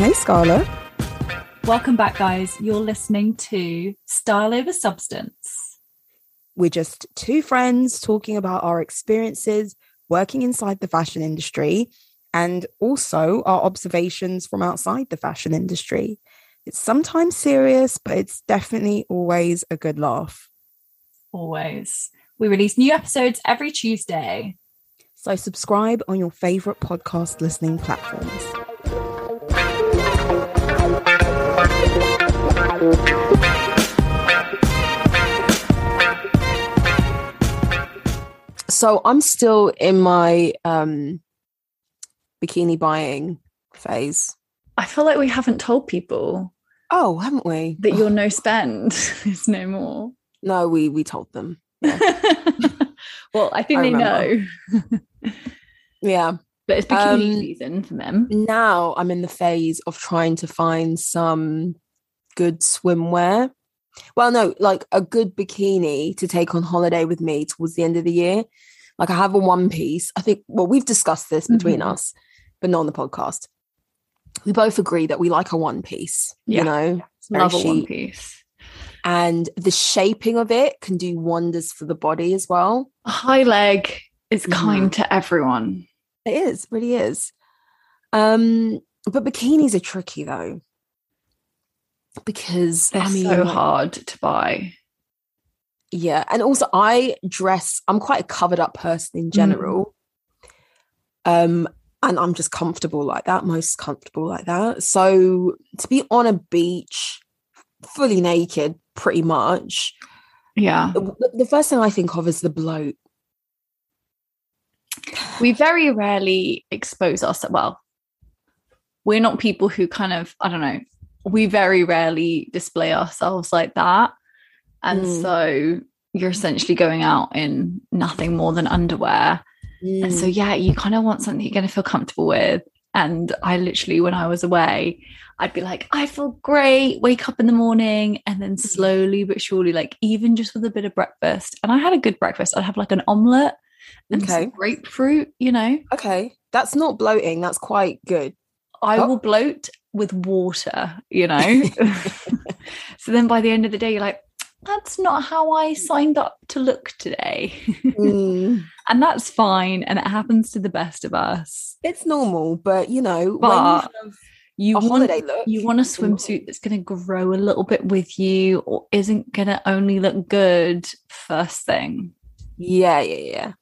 Hey, Scarlett. Welcome back, guys. You're listening to Style Over Substance. We're just two friends talking about our experiences working inside the fashion industry and also our observations from outside the fashion industry. It's sometimes serious, but it's definitely always a good laugh. Always. We release new episodes every Tuesday. So, subscribe on your favorite podcast listening platforms. So, I'm still in my um, bikini buying phase. I feel like we haven't told people Oh, haven't we? that your no spend is no more. No, we we told them. well, I think I they remember. know. Yeah. But it's bikini Um, season for them. Now I'm in the phase of trying to find some good swimwear. Well, no, like a good bikini to take on holiday with me towards the end of the year. Like I have a one piece. I think well, we've discussed this between Mhm. us, but not on the podcast. We both agree that we like a one piece, Yeah. you know, Love a one piece. and the shaping of it can do wonders for the body as well. A high leg is Mhm. kind to everyone. It is, really is. Um, but bikinis are tricky though. Because They're I mean, so hard to buy. Yeah, and also I dress. I'm quite a covered up person in general. Um, and I'm just comfortable like that, most comfortable like that. So to be on a beach, fully naked, pretty much, Yeah. the, the first thing I think of is the bloat. we very rarely expose ourselves. Well, we're not people who kind of, I don't know, we very rarely display ourselves like that. And Mm. so you're essentially going out in nothing more than underwear. And so, Mm. yeah, you kind of want something you're going to feel comfortable with. And I literally, when I was away, I'd be like, I feel great, wake up in the morning, and then slowly but surely, like even just with a bit of breakfast. And I had a good breakfast. I'd have like an omelette and some Okay. grapefruit, you know. okay, that's not bloating. That's quite good. I Oh. will bloat with water, you know. so then by the end of the day, you're like, that's not how I signed up to look today. Mm. and that's fine. And it happens to the best of us. It's normal, but you know, But when you You a want, holiday look, you want a swimsuit that's going to grow a little bit with you or isn't going to only look good first thing. yeah, yeah, yeah.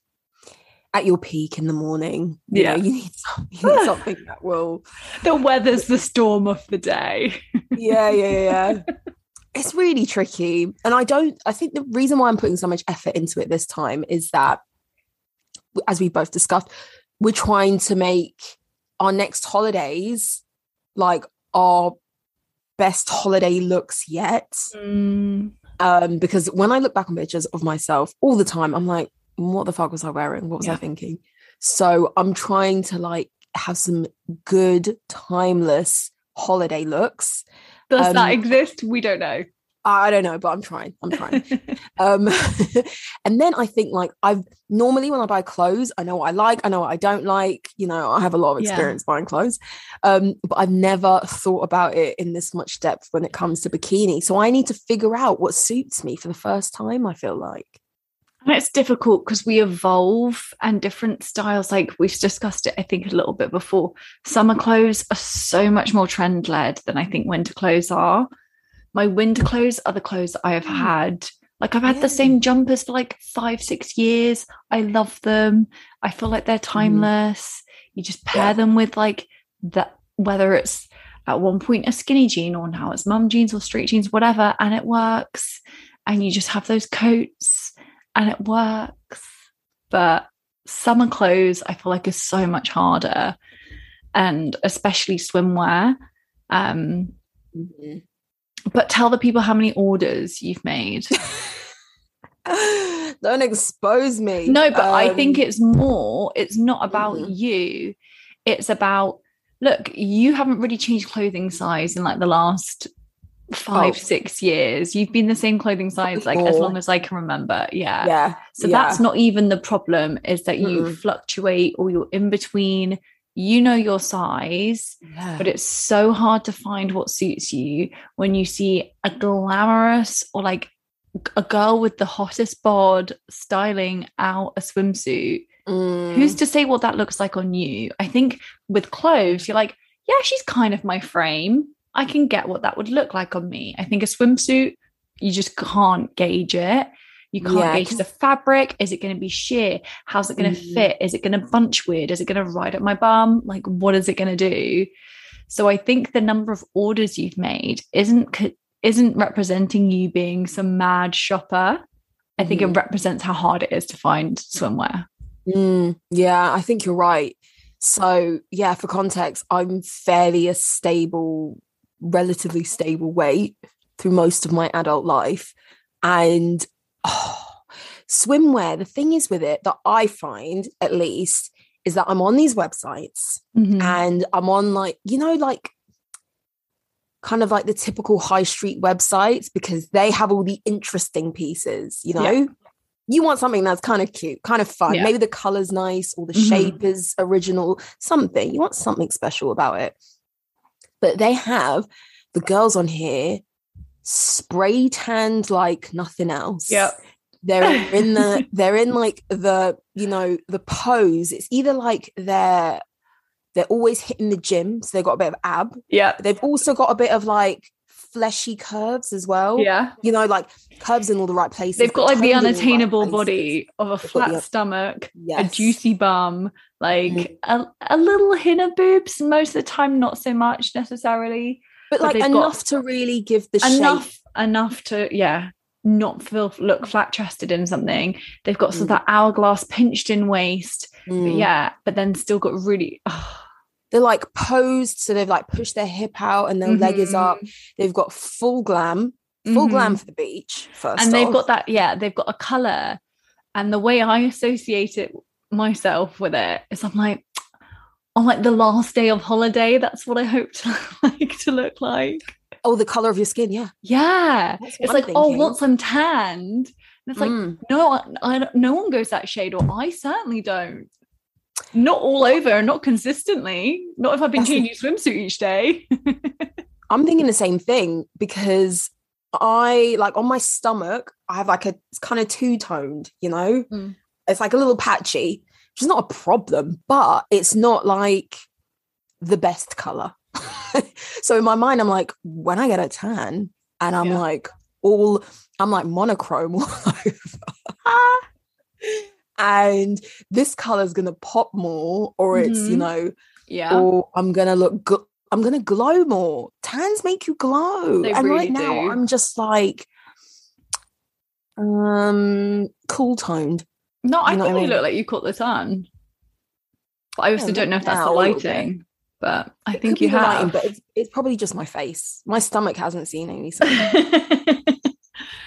At your peak in the morning, you Yeah. know, you need, some, you need something that will. The weather's the storm of the day. Yeah, yeah, yeah. yeah. it's really tricky, and I don't. I think the reason why I'm putting so much effort into it this time is that, as we both discussed, we're trying to make our next holidays like our best holiday looks yet. Mm, um because when i look back on pictures of myself all the time i'm like what the fuck was i wearing what was i thinking so i'm trying to like have some good timeless holiday looks does that Um, exist? We don't know. i don't know but i'm trying i'm trying um and then i think like i've normally when i buy clothes i know what i like i know what i don't like you know i have a lot of Yeah. experience buying clothes um but i've never thought about it in this much depth when it comes to bikini so i need to figure out what suits me for the first time i feel like it's difficult because we evolve and different styles. Like we've discussed it, I think, a little bit before. Summer clothes are so much more trend led than I think winter clothes are. My winter clothes are the clothes I have Mm. had. Like I've had Yeah. the same jumpers for like five, six years. I love them. I feel like they're timeless. You just pair. Yeah. them with like that, whether it's at one point a skinny jean or now it's mum jeans or straight jeans, whatever, and it works. And you just have those coats and it works. But summer clothes, I feel like is so much harder, and especially swimwear. Um, Mhm. but tell the people how many orders you've made. Don't expose me. No, but I think Um, it's more, it's not about Mhm. you. It's about, look, you haven't really changed clothing size in like the last five, Oh. six years. You've been the same clothing size like as long as I can remember. Yeah. yeah. So yeah. that's not even the problem, is that you Mm-mm. fluctuate or you're in between. You know your size, Yeah. but it's so hard to find what suits you when you see a glamorous or like a girl with the hottest bod styling out a swimsuit. Mm. Who's to say what that looks like on you? I think with clothes, you're like, yeah, she's kind of my frame. I can get what that would look like on me. I think a swimsuit, you just can't gauge it. You can't Yeah, gauge the fabric. Is it going to be sheer? How's it going to Mhm. fit? Is it going to bunch weird? Is it going to ride up my bum? Like, what is it going to do? So I think the number of orders you've made isn't isn't representing you being some mad shopper. I think it Mhm. represents how hard it is to find swimwear. Mm, yeah, I think you're right. So, yeah, for context, I'm fairly a stable, relatively stable weight through most of my adult life. And oh, swimwear, the thing is with it that I find at least is that I'm on these websites Mhm. and I'm on like, you know, like kind of like the typical high street websites because they have all the interesting pieces, you know? Yeah. You want something that's kind of cute, kind of fun. Yeah. Maybe the color's nice or the Mhm. shape is original, something. You want something special about it. But they have the girls on here spray tanned like nothing else. Yep. They're in the they're in like the you know the pose. It's either like they're they're always hitting the gym, so they've got a bit of ab. Yeah. They've also got a bit of like fleshy curves as well. Yeah. You know, like curves in all the right places. They've got like the toned in all right unattainable places. body of a They've flat the- stomach, Yes. a juicy bum, like Mm. a, a little hint of boobs. Most of the time, not so much necessarily. but but like enough to really give the enough, shape. enough to yeah, not feel look flat chested in something. They've got sort of Mm. that hourglass pinched in waist, but Mm. yeah, but then still got really. oh, They're like posed, so they've like pushed their hip out and their leg is up. mhm, They've got full glam, full glam mhm. for the beach. First, and they've got that yeah they've got a color and the way i associate it myself with it is i'm like on like the last day of holiday that's what i hope to like to look like. Oh the color of your skin. Yeah, yeah. It's like oh once i'm tanned. And it's like Mm. no I, I no one goes that shade or i certainly don't. Not all over and not consistently. Not if i've been That's the- changing swimsuit each day. I'm thinking the same thing because I like on my stomach, I have like a it's kind of two toned, you know, Mm. It's like a little patchy, which is not a problem, but it's not like the best color. so in my mind, I'm like, when I get a tan and I'm Yeah. like all, I'm like monochrome all over. and this color is going to pop more, or it's, you Mhm. know, yeah or I'm gonna look good. I'm gonna glow more. Tans make you glow, They and really right now do. I'm just like, um, cool toned. No, I You know think I you look like you caught the sun. But I also Yeah, don't know if that's the now a little bit. lighting. But I It think you the lighting, have. but it's, it's probably just my face. My stomach hasn't seen any sun.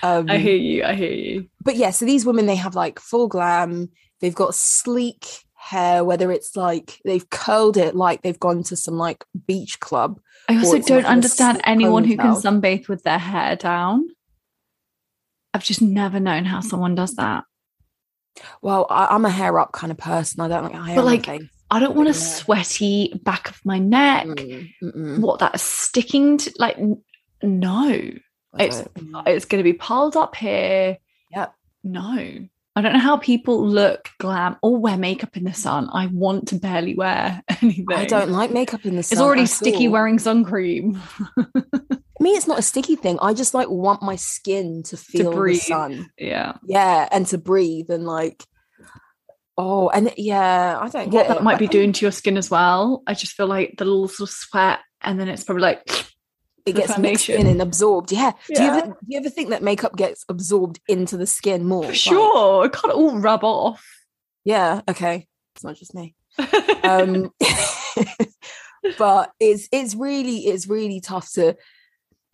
Um, I hear you. I hear you. but yeah, so these women they have like full glam. They've got sleek hair, whether it's like they've curled it like they've gone to some like beach club. I also don't understand anyone who can sunbathe with their hair down. I've just never known how someone does that. Well, I, I'm a hair up kind of person. I don't like hair But, like. I don't want a sweaty back of my neck. Mm, mm-mm. What that's sticking to like no. It's don't. it's gonna be piled up here. Yep. No. I don't know how people look glam or wear makeup in the sun. I want to barely wear anything. I don't like makeup in the sun. It's already sticky all. wearing sun cream. me, it's not a sticky thing. I just like want my skin to feel the breathe. sun. Yeah. Yeah, and to breathe and like, oh, and yeah, I don't What that it. might be doing to your skin as well. I just feel like the little sort of sweat, and then it's probably like It gets mixed in and absorbed. Yeah. Do you ever do you ever think that makeup gets absorbed into the skin more? for Like, sure. It can't all rub off. yeah. Okay. It's not just me. um but it's it's really it's really tough to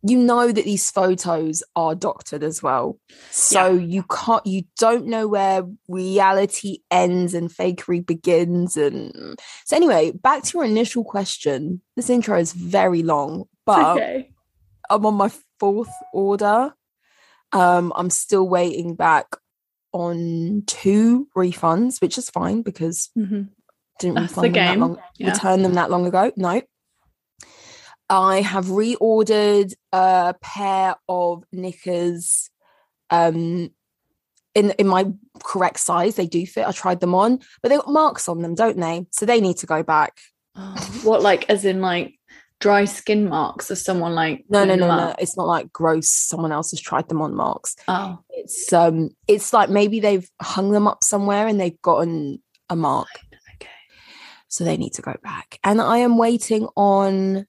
you know that these photos are doctored as well so you can't you don't know where reality ends and fakery begins and so anyway back to your initial question this intro is very long but okay. i'm on my fourth order um i'm still waiting back on two refunds which is fine because Mhm. didn't That's the refund them that long, Yeah. return them that long ago. No. I have reordered a pair of knickers um in in my correct size. They do fit. I tried them on, but they've got marks on them, don't they? So they need to go back. Oh, what, like, as in like dry skin marks of someone like No, no, no, no. It's not like gross. Someone else has tried them on marks. Oh, It's um it's like maybe they've hung them up somewhere and they've gotten a mark. okay. so they need to go back. And I am waiting on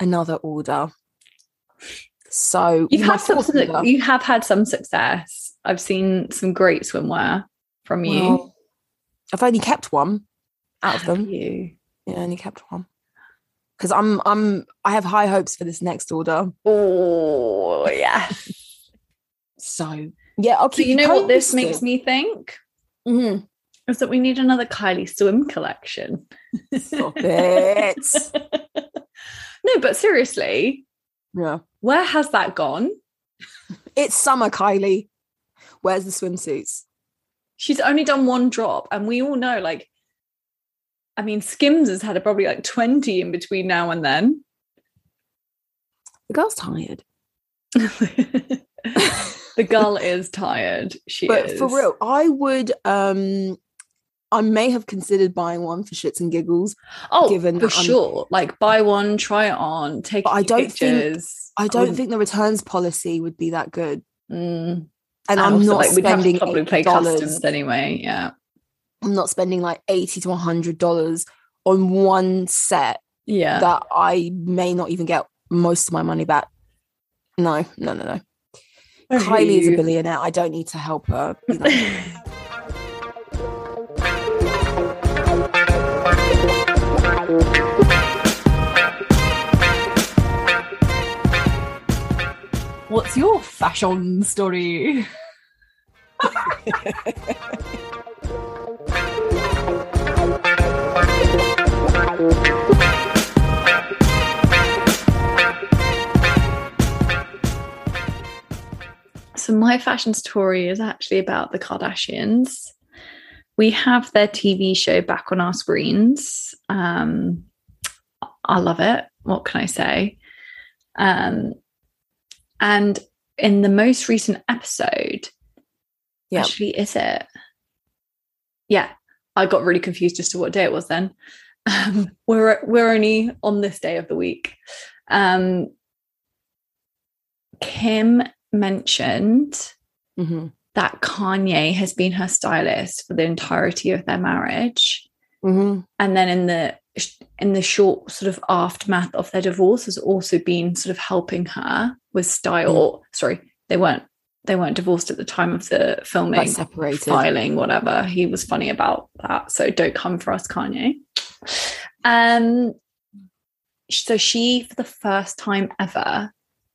another order. So You've had some. order- You have had some success. I've seen some great swimwear from you. well, I've only kept one out of Have them. You. Yeah, only kept one because I'm I'm I have high hopes for this next order. Oh yeah. So yeah, I'll keep. So you know what this makes me think Mhm. is that we need another Kylie swim collection. Stop it. no, but seriously, Yeah, where has that gone? it's summer, Kylie. Where's the swimsuits? She's only done one drop, and we all know, like, I mean, Skims has had a probably like 20 in between now and then. The girl's tired. the girl is tired. She but is. for real, I would um I may have considered buying one for shits and giggles. Oh, given for sure. Like, buy one, try it on, take I don't think- pictures. I don't think the returns policy would be that good. Mm. And I'm also, not like, we'd have to spending probably pay $80. customs anyway. Yeah. I'm not spending like 80 to 100 dollars on one set Yeah. that I may not even get most of my money back. No, no, no, no. Kylie is a billionaire. I don't need to help her. What's your fashion story? So my fashion story is actually about the Kardashians. We have their TV show back on our screens. Um, I love it. What can I say? Um, and in the most recent episode, Yeah. actually, is it? Yeah, I got really confused as to what day it was. Then um, we're we're only on this day of the week. Um, Kim mentioned Mhm, that Kanye has been her stylist for the entirety of their marriage, mhm. and then in the in the short sort of aftermath of their divorce has also been sort of helping her with style. Sorry, they weren't they weren't divorced at the time of the filming, Like separated. filing, whatever. He was funny about that, so don't come for us, Kanye. Um, so she, for the first time ever,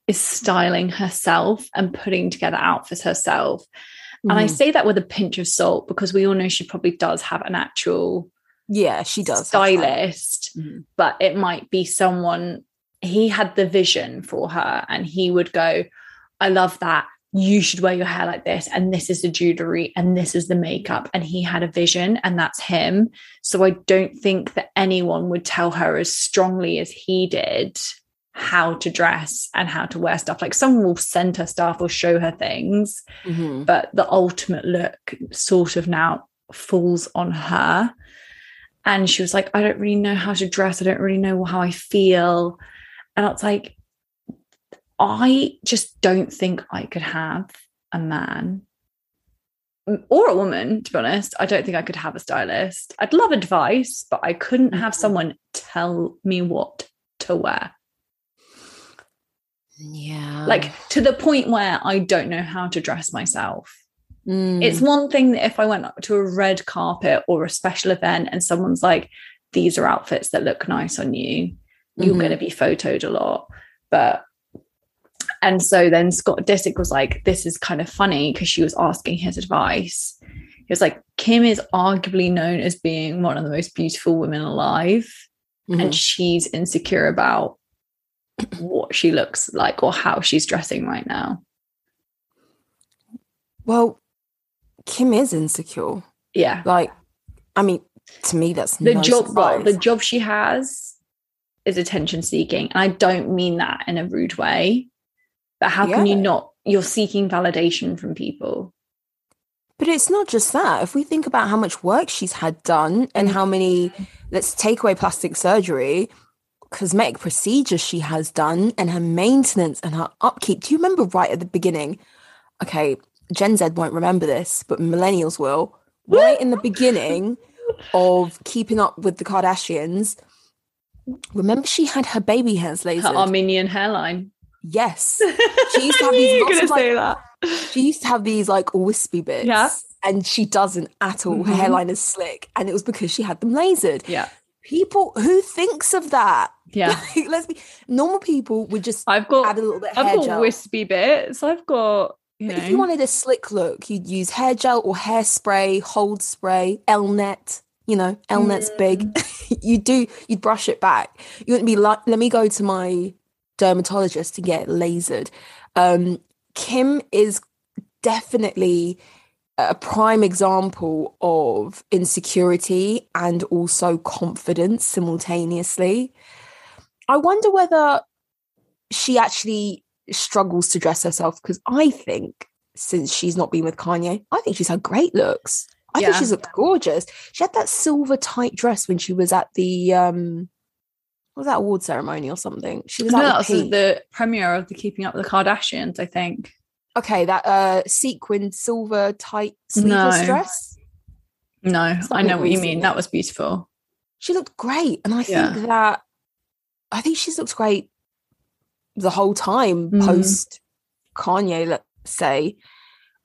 is styling herself and putting together outfits herself. And I Mhm. say that with a pinch of salt because we all know she probably does have an actual Yeah, she does. stylist, Mhm. but it might be someone he had the vision for her and he would go, I love that. You should wear your hair like this, and this is the jewelry, and this is the makeup. And he had a vision, and that's him. So I don't think that anyone would tell her as strongly as he did how to dress and how to wear stuff. Like someone will send her stuff or show her things, Mhm. but the ultimate look sort of now falls on her. And she was like, I don't really know how to dress. I don't really know how I feel. And it's like, I just don't think I could have a man or a woman, to be honest. I don't think I could have a stylist. I'd love advice, but I couldn't have Mhm. someone tell me what to wear. Yeah. Like to the point where I don't know how to dress myself. Mm. It's one thing that if I went to a red carpet or a special event and someone's like, these are outfits that look nice on you, you're Mhm. going to be photoed a lot. But, and so then Scott Disick was like, this is kind of funny because she was asking his advice. He was like, Kim is arguably known as being one of the most beautiful women alive, Mhm. and she's insecure about what she looks like or how she's dressing right now. well, Kim is insecure. Yeah. Like, I mean, to me, that's the no job well, the job she has is attention seeking and i don't mean that in a rude way but how can you not you're seeking validation from people But it's not just that. If we think about how much work she's had done and how many, let's take away plastic surgery, cosmetic procedures she has done, and her maintenance and her upkeep. Do you remember right at the beginning? Okay, Gen Z won't remember this, but millennials will. Right in the beginning of keeping up with the Kardashians, remember she had her baby hairs her armenian hairline yes. She used to I have knew these you were gonna like, say that she used to have these like wispy bits. Yeah. And she doesn't at all. Her Mhm. hairline is slick. And it was because she had them lasered. yeah People who thinks of that? yeah Like, let's be normal people would just i've got add a little bit of i've got gel. wispy bits i've got you if you wanted a slick look, you'd use hair gel or hairspray, hold spray, Elnett. You know, Elnett's big. Mm. you do, you'd brush it back. You wouldn't be like, let me go to my dermatologist to get lasered. Um, Kim is definitely a prime example of insecurity and also confidence simultaneously. I wonder whether she actually struggles to dress herself because I think since she's not been with Kanye, I think she's had great looks. I think Yeah. she's looked gorgeous. She had that silver tight dress when she was at the um what was that award ceremony or something? She was no, that the was Pete. the premiere of the keeping up with the kardashians i think okay, that uh sequin silver tight sleeveless No. dress. no i know what you mean that was beautiful She looked great. And I think Yeah. that I think she's looked great the whole time Mhm. post Kanye, let's say.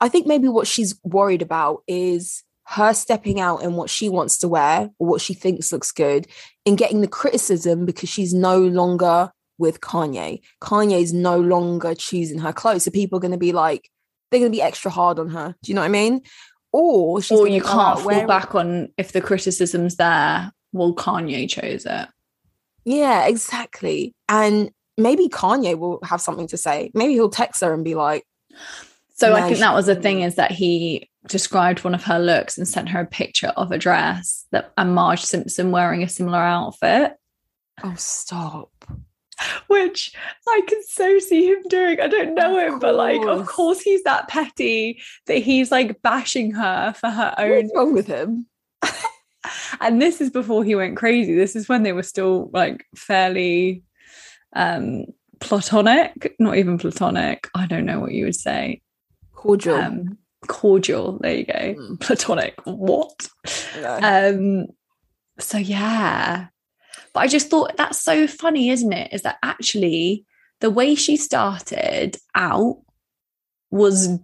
I think maybe what she's worried about is her stepping out in what she wants to wear or what she thinks looks good and getting the criticism because she's no longer with Kanye. Kanye's no longer choosing her clothes. So people are going to be like, they're going to be extra hard on her. Do you know what I mean? Or she's or you can't fall wearing- back on if the criticism's there well kanye chose it Yeah, exactly. And maybe Kanye will have something to say. Maybe he'll text her and be like, So I think that was the thing is that he described one of her looks and sent her a picture of a dress that and Marge Simpson wearing a similar outfit, "Oh, stop." which I can so see him doing. I don't know him, but like, of course. course, he's that petty that he's like bashing her for her own. What's wrong with him? And this is before he went crazy. This is when they were still like fairly um platonic, not even platonic. I don't know what you would say. Cordial. um cordial there you go Mm. platonic what No. um so yeah but i just thought that's so funny isn't it is that actually the way she started out was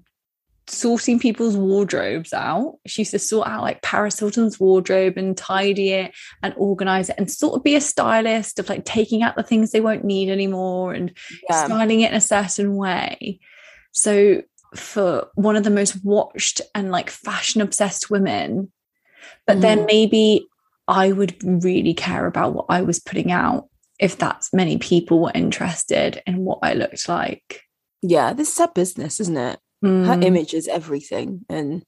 sorting people's wardrobes out she used to sort out like paris hilton's wardrobe and tidy it and organize it and sort of be a stylist of like taking out the things they won't need anymore and yeah. styling it in a certain way. So for one of the most watched and like fashion obsessed women, but then Mhm. maybe I would really care about what I was putting out if that's many people were interested in what I looked like. yeah, this is her business, isn't it? Her Mm. image is everything. And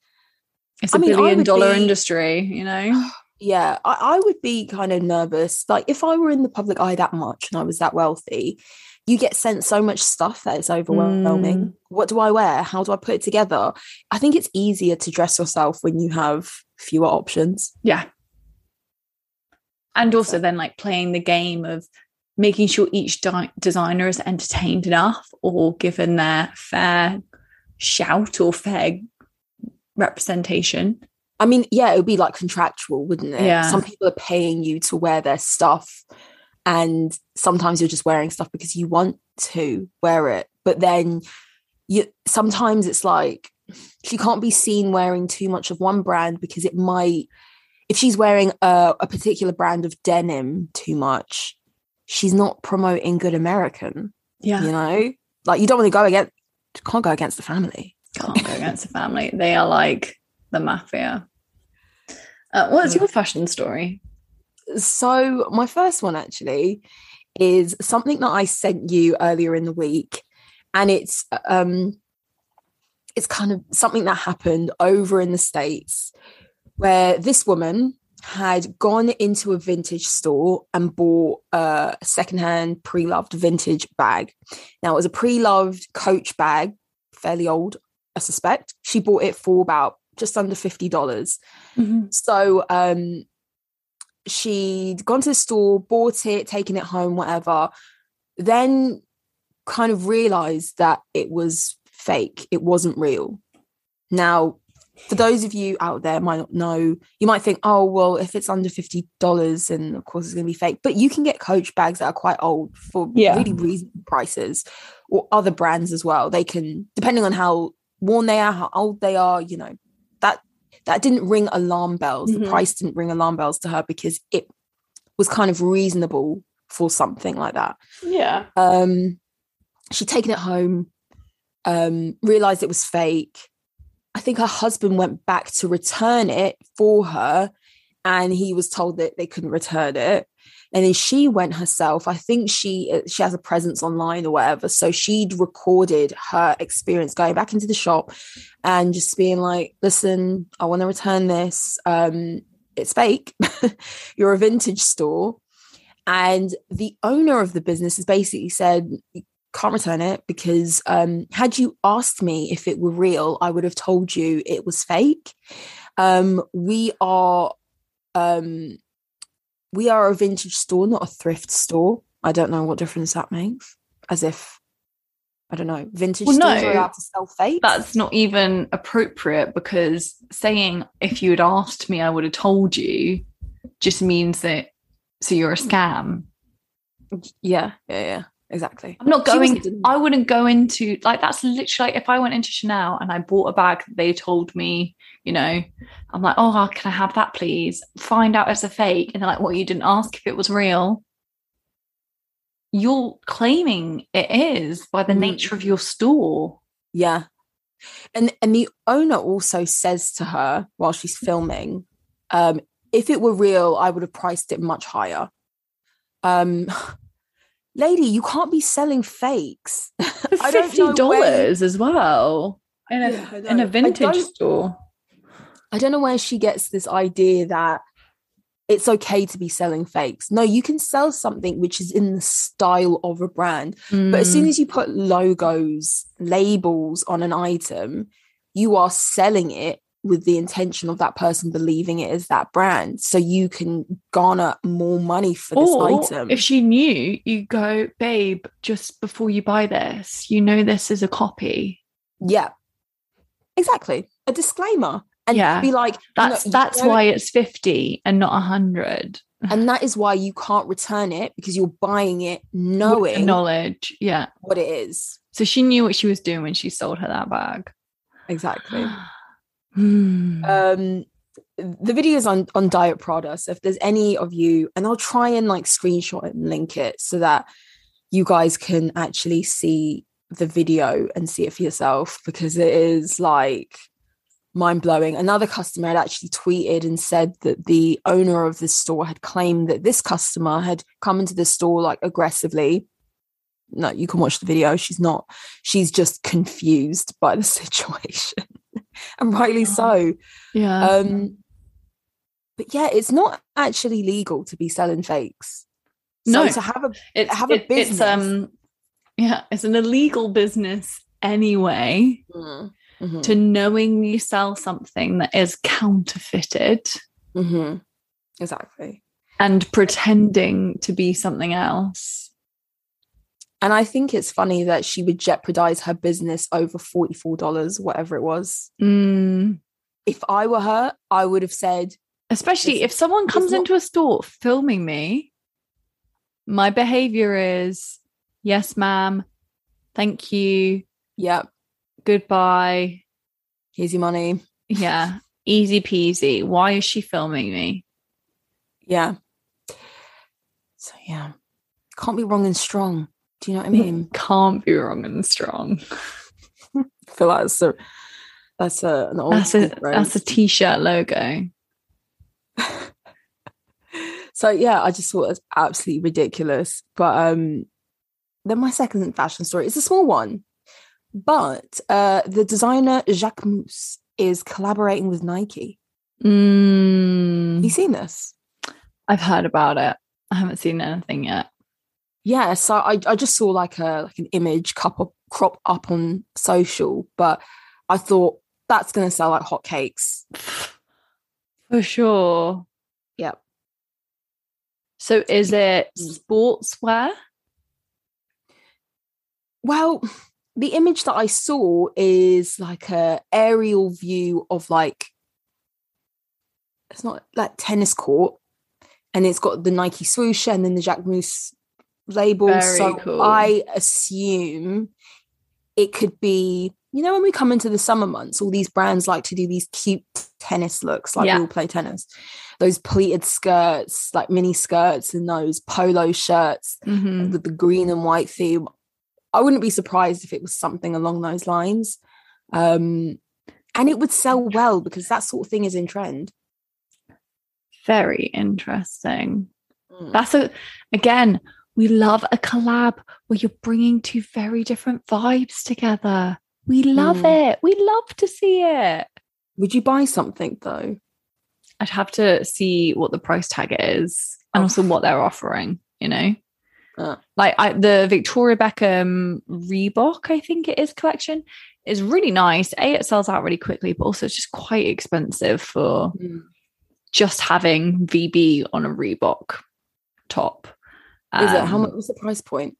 It's a I mean, billion dollar be- industry, you know? yeah, I, I would be kind of nervous. Like if I were in the public eye that much and I was that wealthy, you get sent so much stuff that it's overwhelming. Mm. What do I wear? How do I put it together? I think it's easier to dress yourself when you have fewer options. Yeah. And also then like playing the game of making sure each di- designer is entertained enough or given their fair shout or fair representation. I mean, yeah, it would be like contractual, wouldn't it? Yeah. Some people are paying you to wear their stuff, and sometimes you're just wearing stuff because you want to wear it. But then you sometimes it's like she can't be seen wearing too much of one brand because it might if she's wearing a, a particular brand of denim too much, she's not promoting good American. Yeah. You know? Like you don't want to go against can't go against the family. Can't go against the family. They are like the mafia. Uh, what's your fashion story? So my first one actually is something that I sent you earlier in the week, and it's um, it's kind of something that happened over in the states, where this woman had gone into a vintage store and bought a secondhand pre-loved vintage bag. Now it was a pre-loved Coach bag, fairly old, I suspect. She bought it for about just under fifty dollars. So um she'd gone to the store, bought it, taken it home, whatever. Then kind of realized that it was fake. It wasn't real. Now, for those of you out there might not know, you might think, oh, well, if it's under $50, then of course it's going to be fake. But you can get Coach bags that are quite old for Yeah. really reasonable prices or other brands as well. They can, depending on how worn they are, how old they are, you know, that that didn't ring alarm bells. Mhm. The price didn't ring alarm bells to her because it was kind of reasonable for something like that. Yeah. Um, she'd taken it home, um, realized it was fake. I think her husband went back to return it for her, and he was told that they couldn't return it. And then she went herself. I think she uh, she has a presence online or whatever. So she'd recorded her experience going back into the shop and just being like, "Listen, I want to return this. Um, it's fake. You're a vintage store." And the owner of the business has basically said, "You can't return it because um, had you asked me if it were real, I would have told you it was fake. Um, we are um, we are a vintage store, not a thrift store. I don't know what difference that makes. As if I don't know, vintage Well, stores no, are allowed to sell fake. That's not even appropriate because saying if you had asked me, I would have told you just means that so you're a scam. yeah, yeah, yeah, exactly. I'm not going, I wouldn't go into like that's literally like if I went into Chanel and I bought a bag that they told me, you know, I'm like, oh, can I have that please? Find out it's a fake. And they're like, well, you didn't ask if it was real. You're claiming it is by the Mm. nature of your store. Yeah. And and the owner also says to her while she's filming, um, if it were real, I would have priced it much higher. Um lady, you can't be selling fakes. I don't know Fifty dollars as well in a Yeah, in a vintage store. I don't know where she gets this idea that it's okay to be selling fakes. No, you can sell something which is in the style of a brand. But as soon Mm. as you put logos, labels on an item, you are selling it with the intention of that person believing it is that brand. So you can garner more money for this or item. if she knew, you go, babe, just before you buy this, you know this is a copy. yeah. Exactly. A disclaimer. And Yeah. be like, That's that's why it's 50 and not 100. and that is why you can't return it because you're buying it knowing knowledge. Yeah. what it is. So she knew what she was doing when she sold her that bag. Exactly. Hmm. um the video is on on diet prada so if there's any of you and i'll try and like screenshot it and link it so that you guys can actually see the video and see it for yourself because it is like mind blowing another customer had actually tweeted and said that the owner of the store had claimed that this customer had come into the store like aggressively no you can watch the video she's not she's just confused by the situation and rightly so yeah. um, but yeah, it's not actually legal to be selling fakes. So No. to have a it's, have a it- it's business. um yeah, it's an illegal business anyway. Mhm, To knowingly sell something that is counterfeited mhm. exactly. and pretending to be something else And I think it's funny that she would jeopardize her business over $44, whatever it was. Mm. If I were her, I would have said, Especially if someone comes not- into a store filming me, my behavior is yes, ma'am, thank you, Yep, goodbye. Easy money. Yeah, easy peasy. Why is she filming me? Yeah. So, yeah, can't be wrong and strong. Do you know what I mean? Can't be wrong and strong. I feel like that's a, that's a, an old That's a that's a t-shirt logo. So yeah, I just thought it was absolutely ridiculous. But um then my second fashion story is a small one. But uh the designer Jacquemus is collaborating with Nike. Mm, you seen this? I've heard about it. I haven't seen anything yet. Yeah, so I, I just saw like a like an image cup up, crop up on social, but I thought that's gonna sell like hotcakes. For sure. Yep. So is it Mm. sportswear? Well, the image that I saw is like a aerial view of like it's not like tennis court, and it's got the Nike swoosh and then the Jacquemus label. Very so cool. I assume it could be, you know, when we come into the summer months, all these brands like to do these cute tennis looks, like Yeah. we all play tennis. Those pleated skirts, like mini skirts, and those polo shirts Mhm. with the green and white theme. I wouldn't be surprised if it was something along those lines. Um, and it would sell well because that sort of thing is in trend. Very interesting. Mm. That's a again, we love a collab where you're bringing two very different vibes together. We love Mm. it. We love to see it. Would you buy something though? I'd have to see what the price tag is and Oh. also what they're offering, you know? Uh. Like I, the Victoria Beckham Reebok, I think it is collection, is really nice. A, it sells out really quickly, but also it's just quite expensive for just having VB on a Reebok top. Is it? How Um, much was the price point?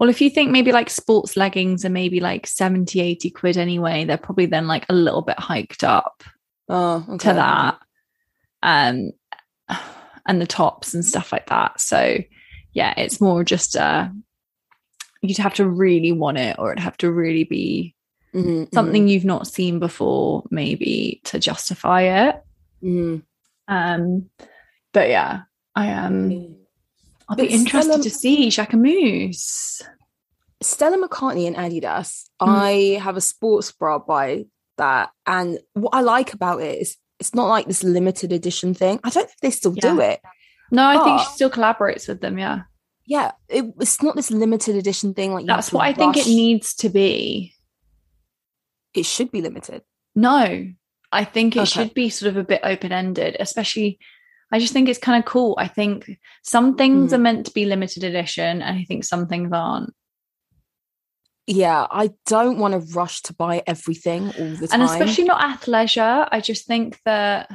Well, if you think maybe like sports leggings are maybe like 70, 80 quid anyway, they're probably then like a little bit hiked up Oh, okay. to that. Um and the tops and stuff like that. So yeah, it's more just uh you'd have to really want it or it'd have to really be Mhm, something you've not seen before, maybe to justify it. mhm, Um but yeah, I am mhm. I'll be interested Stella- to see Jacquemus. Stella McCartney and Adidas. Mm. I have a sports bra by that, and what I like about it is it's not like this limited edition thing. I don't think they still do it. No, I think she still collaborates with them, yeah. Yeah, it, it's not this limited edition thing. Like That's what I think it needs to be. It should be limited. No, I think it Okay. should be sort of a bit open ended, especially. I just think it's kind of cool. I think some things Mhm. are meant to be limited edition, and I think some things aren't. Yeah, I don't want to rush to buy everything all the time. And especially not athleisure. I just think that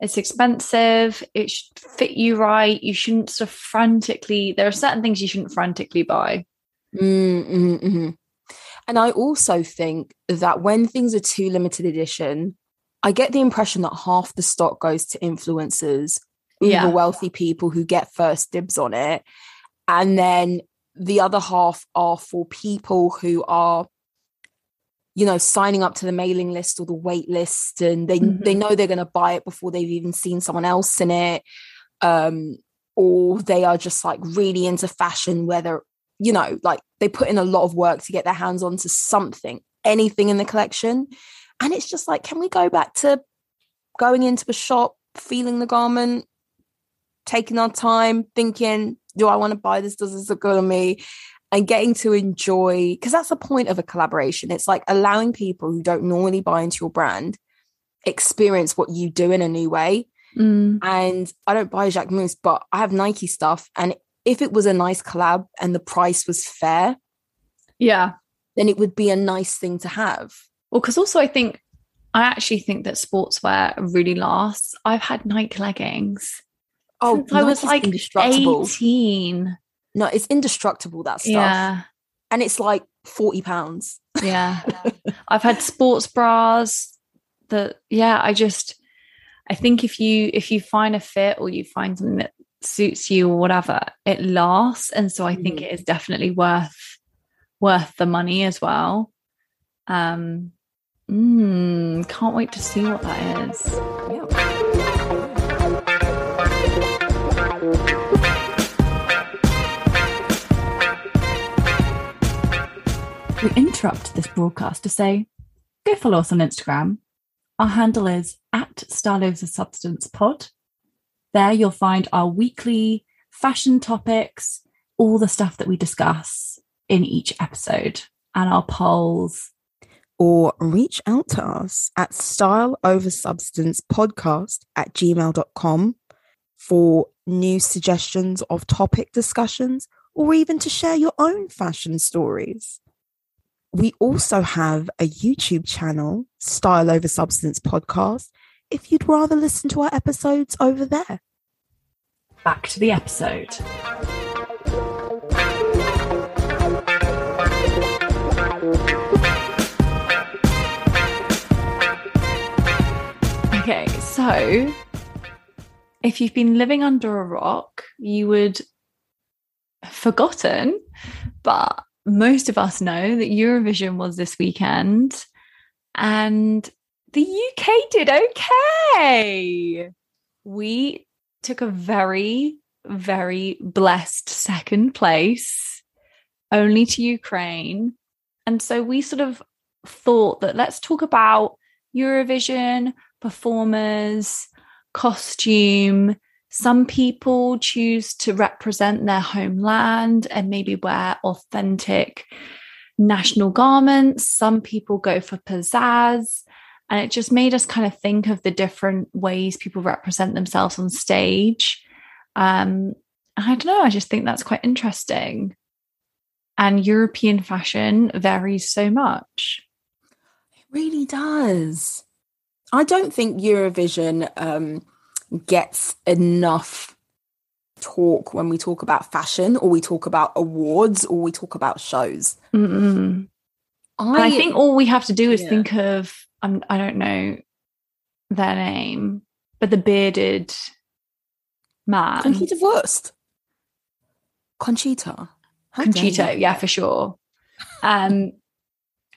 it's expensive. It should fit you right. You shouldn't sort of frantically. There are certain things you shouldn't frantically buy. Mm, mm, mm. And I also think that when things are too limited edition, I get the impression that half the stock goes to influencers, uber Yeah. wealthy people who get first dibs on it. And then the other half are for people who are, you know, signing up to the mailing list or the wait list and they they Mhm. know they're gonna buy it before they've even seen someone else in it. Um, or they are just like really into fashion, whether you know, like they put in a lot of work to get their hands onto something, anything in the collection. And it's just like, can we go back to going into a shop, feeling the garment, taking our time, thinking, do I want to buy this? Does this look good on me? And getting to enjoy, because that's the point of a collaboration. It's like allowing people who don't normally buy into your brand experience what you do in a new way Mm. and I don't buy Jacquemus, but I have Nike stuff. And if it was a nice collab and the price was fair, Yeah. then it would be a nice thing to have. Well, because also I think I actually think that sportswear really lasts. I've had Nike leggings Oh, since I was like. 18. No, it's indestructible that stuff. Yeah. And it's like 40 pounds. Yeah. I've had sports bras that yeah, I just I think if you if you find a fit or you find something that suits you or whatever, it lasts. And so I think Mhm. it is definitely worth worth the money as well. Um mm, can't wait to see what that is. We interrupt this broadcast to say go follow us on Instagram. Our handle is at Style Over Substance Pod. There you'll find our weekly fashion topics, all the stuff that we discuss in each episode, and our polls. Or reach out to us at style over substance podcast at gmail.com for new suggestions of topic discussions or even to share your own fashion stories. We also have a YouTube channel, Style Over Substance Podcast, if you'd rather listen to our episodes over there. Back to the episode. Okay, so if you've been living under a rock, you would have forgotten, but most of us know that Eurovision was this weekend and the UK did okay. We took a very, very blessed second place, only to Ukraine. And so we sort of thought that let's talk about Eurovision, performers, costume. Some people choose to represent their homeland and maybe wear authentic national garments. Some people go for pizzazz. And it just made us kind of think of the different ways people represent themselves on stage. Um, I don't know, I just think that's quite interesting. And European fashion varies so much. It really does. I don't think Eurovision um, gets enough talk when we talk about fashion or we talk about awards or we talk about shows. Mm-mm. I, I think all we have to do is Yeah. think of um, I don't know their name, but the bearded man, Conchita Wurst. Conchita. How Conchita, yeah, for sure. Um,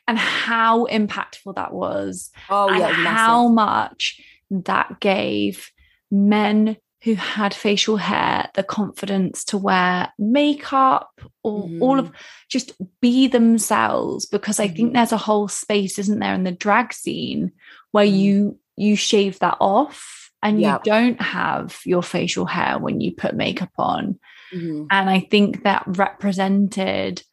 and how impactful that was, Oh, and yeah. was how massive. much that gave men who had facial hair the confidence to wear makeup or all Mm-hmm. of just be themselves because i think Mhm. there's a whole space isn't there in the drag scene where Mm. you you shave that off and Yeah. you don't have your facial hair when you put makeup on Mhm. and I think that represented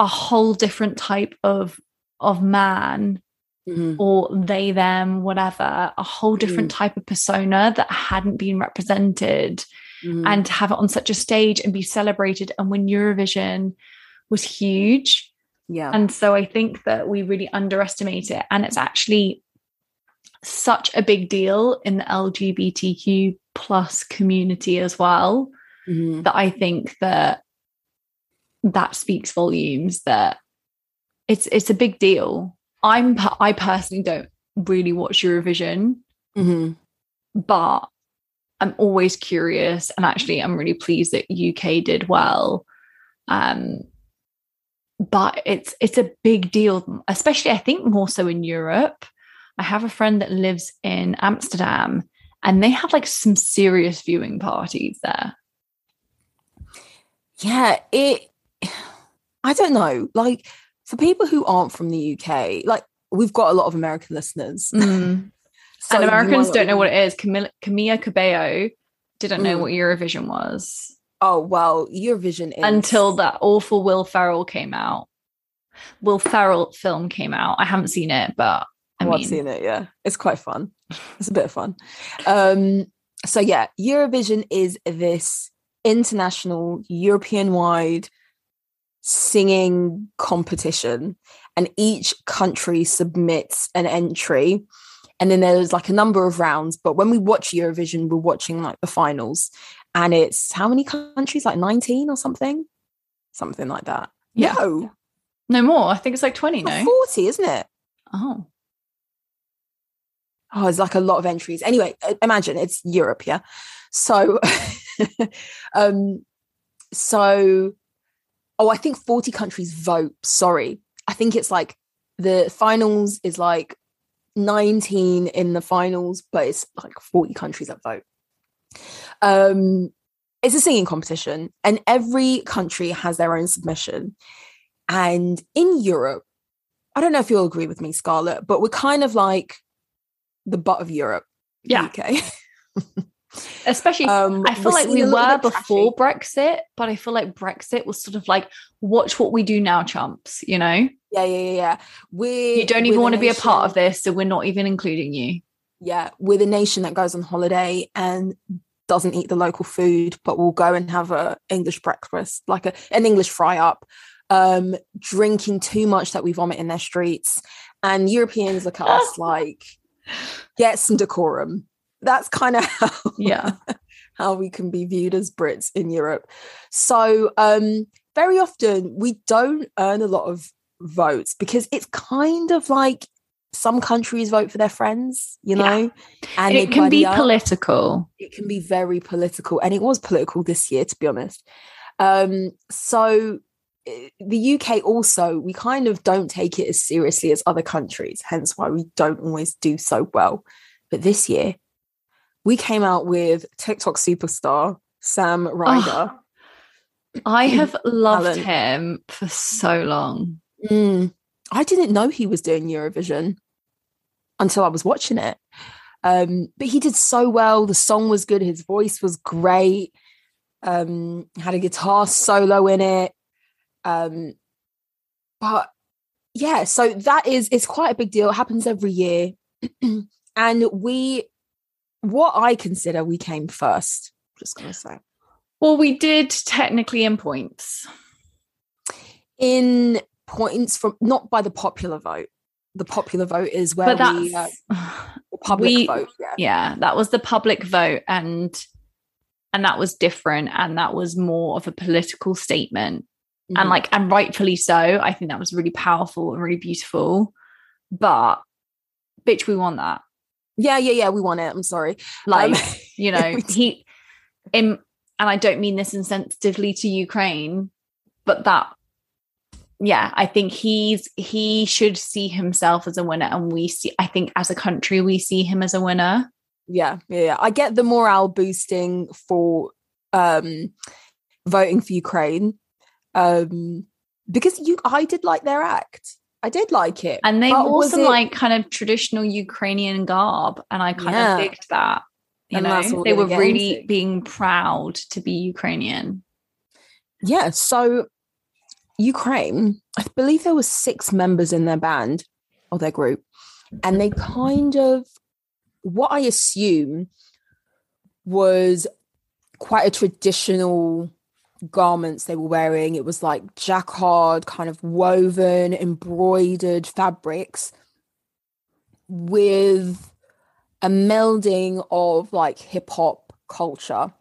a whole different type of of man Mhm. or they them whatever a whole different type of persona that hadn't been represented Mhm. and to have it on such a stage and be celebrated and win Eurovision was huge yeah. and so I think that we really underestimate it. And it's actually such a big deal in the LGBTQ plus community as well Mhm. that I think that that speaks volumes that it's it's a big deal. I'm I personally don't really watch Eurovision, Mhm. but I'm always curious and actually I'm really pleased that UK did well. Um but it's it's a big deal, especially I think more so in Europe. I have a friend that lives in Amsterdam and they have like some serious viewing parties there. Yeah, it. I don't know. Like for people who aren't from the UK, like we've got a lot of American listeners, Mm. So and Americans don't know what it is. Camila, Camilla Cabello didn't know Mm. what Eurovision was Oh well, Eurovision is until that awful Will Ferrell came out. Will Ferrell film came out. I haven't seen it, but I Oh, I've mean, seen it. Yeah, it's quite fun. It's a bit of fun. Um, so yeah, Eurovision is this international, European-wide singing competition, and each country submits an entry, and then there's like a number of rounds. But when we watch Eurovision, we're watching like the finals, and it's how many countries? Like 19 or something, something like that. Yeah. No, No more. I think it's like 20, no? 40, isn't it? Oh. Oh, it's like a lot of entries. Anyway, uh, imagine it's Europe, yeah. So, um, so, oh, I think 40 countries vote. Sorry, I think it's like the finals is like 19 in the finals, but it's like 40 countries that vote. Um, it's a singing competition, and every country has their own submission. And in Europe, I don't know if you'll agree with me, Scarlett, but we're kind of like the butt of Europe. Yeah. UK. Especially, Um, I feel like we were before Brexit, but I feel like Brexit was sort of like, watch what we do now, chumps, you know? Yeah, yeah, yeah, yeah. We You don't even want to be a part of this, so we're not even including you. Yeah, we're the nation that goes on holiday and doesn't eat the local food, but will go and have a English breakfast, like a, an English fry up, um, drinking too much that we vomit in their streets. And Europeans look at us like, get some decorum. That's kind of how Yeah. how we can be viewed as Brits in Europe. So um, very often we don't earn a lot of votes because it's kind of like some countries vote for their friends, you Yeah. know, and it can be up. political. It can be very political, and it was political this year, to be honest. Um, so eh, the UK also we kind of don't take it as seriously as other countries, hence why we don't always do so well. But this year, we came out with TikTok superstar Sam Ryder. I have loved him for so long. Mm. I didn't know he was doing Eurovision until I was watching it. Um, but he did so well. The song was good. His voice was great. Um, had a guitar solo in it. Um, but yeah, so that is it's quite a big deal. It happens every year. and we what I consider we came first. Just gonna say. Well, we did technically in points. In points from not by the popular vote. The popular vote is where but we uh, public we- vote. Yeah. yeah, that was the public vote and and that was different and that was more of a political statement. And Mhm. like and rightfully so. I think that was really powerful and really beautiful. But bitch, we want that. Yeah, yeah, yeah. We won it. I'm sorry. Like, Um, you know, he in and I don't mean this insensitively to Ukraine, but that yeah, I think he's he should see himself as a winner and we see I think as a country we see him as a winner. yeah, yeah, yeah. I get the morale boosting for um voting for Ukraine. Um because you I did like their act. I did like it. And they wore some it- like kind of traditional Ukrainian garb and I kind Yeah. of digged that. You And know, they we're really into. being proud to be Ukrainian. Yeah, so Ukraine, I believe there were six members in their band or their group, and they kind of what I assume was quite a traditional garments they were wearing. It was like jacquard, kind of woven, embroidered fabrics with a melding of like hip hop culture.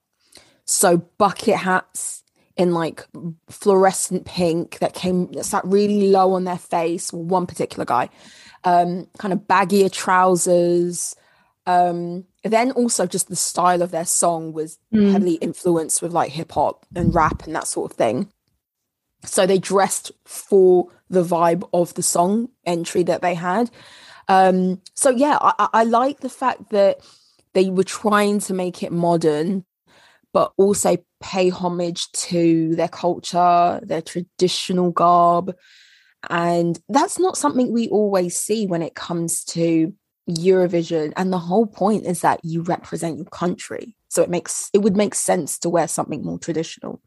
So bucket hats in like fluorescent pink that came that sat really low on their face. One particular guy, um, kind of baggier trousers. Um, then also just the style of their song was Mm. heavily influenced with like hip hop and rap and that sort of thing. So they dressed for the vibe of the song entry that they had. Um, so yeah, I, I- I like the fact that they were trying to make it modern, but also pay homage to their culture, their traditional garb. And that's not something we always see when it comes to Eurovision. And the whole point is that you represent your country. So it makes it would make sense to wear something more traditional.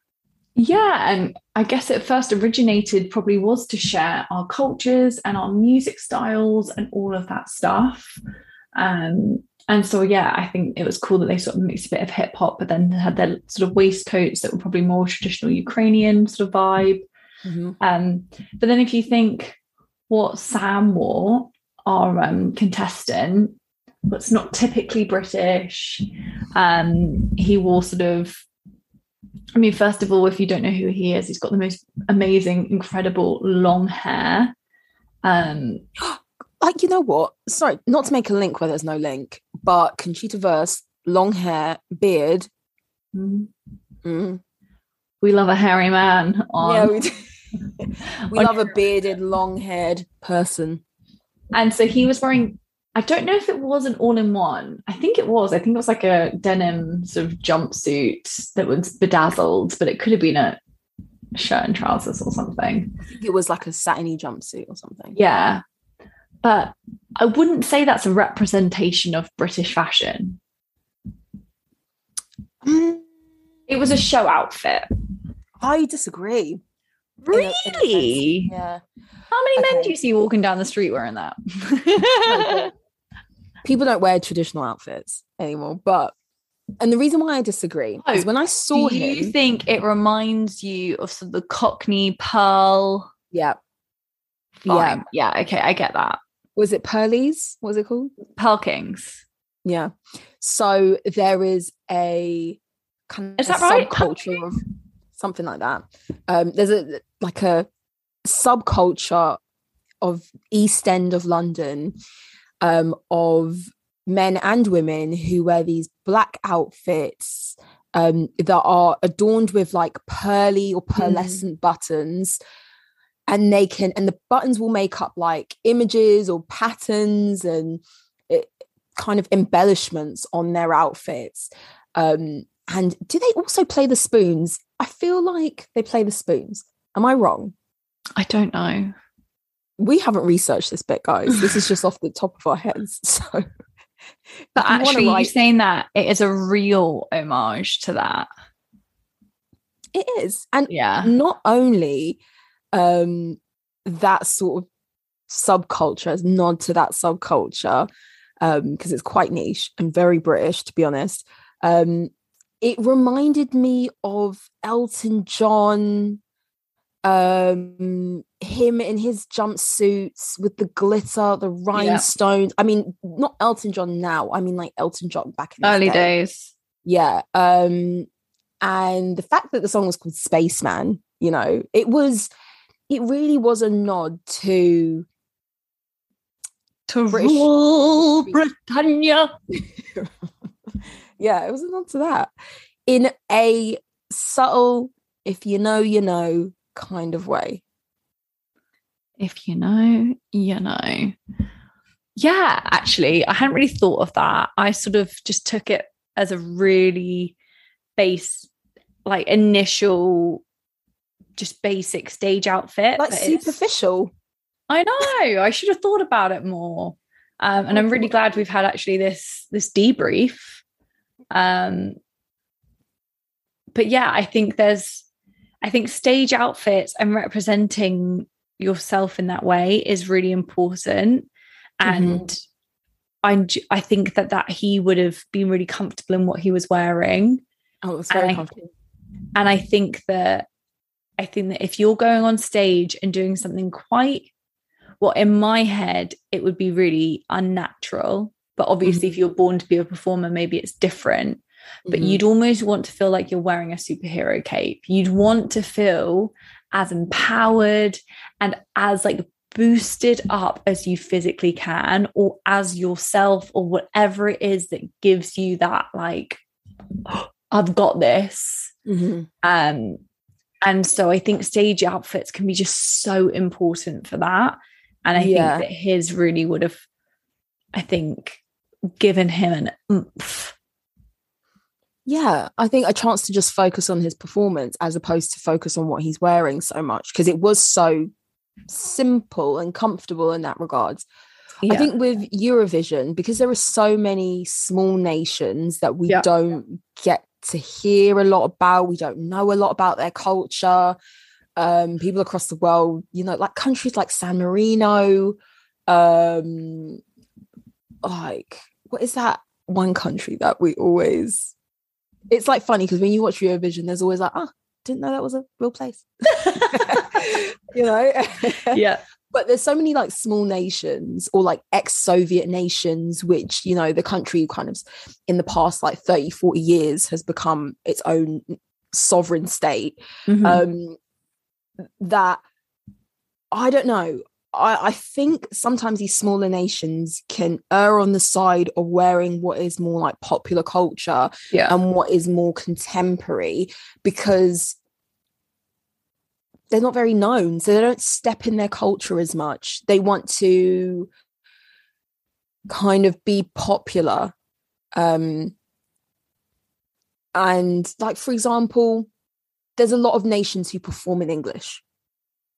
Yeah, and I guess it first originated probably was to share our cultures and our music styles and all of that stuff. Um, and so yeah, I think it was cool that they sort of mixed a bit of hip hop, but then had their sort of waistcoats that were probably more traditional Ukrainian sort of vibe. Um, but then if you think what Sam wore, our um, contestant, what's not typically British. Um, he wore sort of I mean, first of all, if you don't know who he is, he's got the most amazing, incredible long hair. Um, like you know what? Sorry, not to make a link where there's no link, but Conchita Wurst, long hair, beard. Mm. we love a hairy man. On, yeah, we, do. we love a bearded, long-haired person. And so he was wearing. I don't know if it was an all-in-one. I think it was. I think it was like a denim sort of jumpsuit that was bedazzled, but it could have been a shirt and trousers or something. I think it was like a satiny jumpsuit or something. Yeah. But I wouldn't say that's a representation of British fashion. Mm, It was a show outfit. I disagree. in a- in a. Really? Yeah. How many men do you see walking down the street wearing that? People don't wear traditional outfits anymore, but and the reason why I disagree Oh, is when I saw do you think it reminds you of sort of the Cockney pearl? yeah. vibe? Yeah. Okay, I get that. Was it Pearlies? What was it called? Pearl Kings. Yeah. So there is a kind Is of that right? subculture of something like that. Um, there's a like a subculture of East End of London um, of men and women who wear these black outfits um, that are adorned with like pearly or pearlescent buttons. And they can, and the buttons will make up like images or patterns and it, kind of embellishments on their outfits. Um, and do they also play the spoons? I feel like they play the spoons. Am I wrong? I don't know. We haven't researched this bit, guys. This is just off the top of our heads. So, But you actually, write- saying that it is a real homage to that. it is, and Yeah. not only um, that sort of subculture, as nod to that subculture, because it's quite niche and very British, to be honest. Um, it reminded me of Elton John, um, him in his jumpsuits with the glitter, the rhinestones. I mean, not Elton John now. I mean, like Elton John back in his Early day days. yeah um and the fact that the song was called spaceman you know it was it really was a nod to To British- rule Britannia. yeah it was a nod to that in a subtle if you know you know kind of way If you know, you know. Yeah, actually, I hadn't really thought of that. I sort of just took it as a really base, like initial, just basic stage outfit. like superficial I know. I should have thought about it more. Um, and I'm really glad we've had actually this this debrief. Um, but yeah, I think there's, I think stage outfits and representing yourself in that way is really important. Mm-hmm. And I I think that that he would have been really comfortable in what he was wearing. Oh it's very I- comfortable. and i think that i think that if you're going on stage and doing something quite well in my head it would be really unnatural. But obviously mm-hmm. if you're born to be a performer maybe it's different but Mhm. you'd almost want to feel like you're wearing a superhero cape you'd want to feel as empowered and as like boosted up as you physically can or as yourself or whatever it is that gives you that like i've got this Mhm. um and so i think stage outfits can be just so important for that and i Yeah. think that his really would have i think given him an oomph yeah i think a chance to just focus on his performance as opposed to focus on what he's wearing so much because it was so simple and comfortable in that regards I think with Eurovision, because there are so many small nations that we Yeah. don't get to hear a lot about, we don't know a lot about their culture. Um, people across the world, you know, like countries like San Marino, um, like what is that one country that we always? It's like funny because when you watch Eurovision, there's always like, oh, didn't know that was a real place. you know, yeah but there's so many like small nations or like ex-soviet nations which you know the country kind of in the past like 30 40 years has become its own sovereign state Mhm. um that i don't know I, I think sometimes these smaller nations can err on the side of wearing what is more like popular culture yeah. and what is more contemporary because they're not very known so they don't step in their culture as much they want to kind of be popular um and like for example there's a lot of nations who perform in english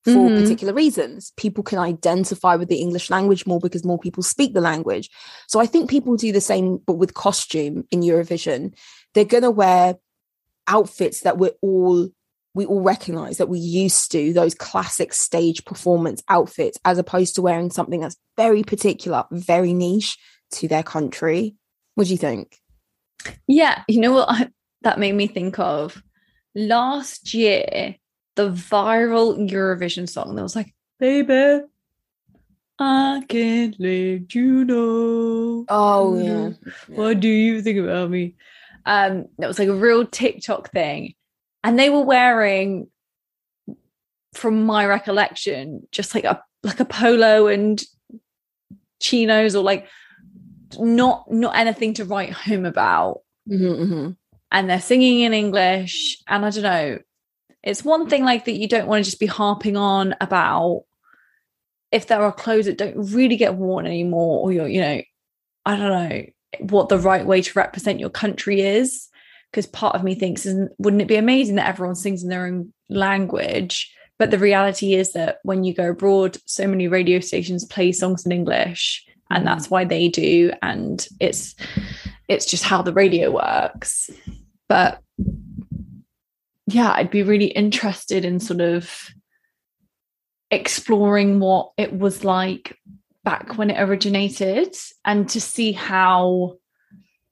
for Mhm. particular reasons. People can identify with the english language more because more people speak the language. So i think people do the same but with costume in eurovision. They're going to wear outfits that we're all we all recognize that we used to those classic stage performance outfits as opposed to wearing something that's very particular very niche to their country. What do you think? Yeah, you know what I, that made me think of? Last year, the viral Eurovision song that was like, Baby, I can't let you know. oh yeah What do you think about me? Um, that was like a real TikTok thing. And they were wearing, from my recollection, just like a like a polo and chinos or like not not anything to write home about Mhm, mhm. and they're singing in English. And I don't know, it's one thing like that you don't want to just be harping on about if there are clothes that don't really get worn anymore, or you're, you know, I don't know what the right way to represent your country is. Because part of me thinks, isn't wouldn't it be amazing that everyone sings in their own language? But the reality is that when you go abroad, so many radio stations play songs in English, and that's mm. why they do. And it's it's just how the radio works. But yeah, I'd be really interested in sort of exploring what it was like back when it originated and to see how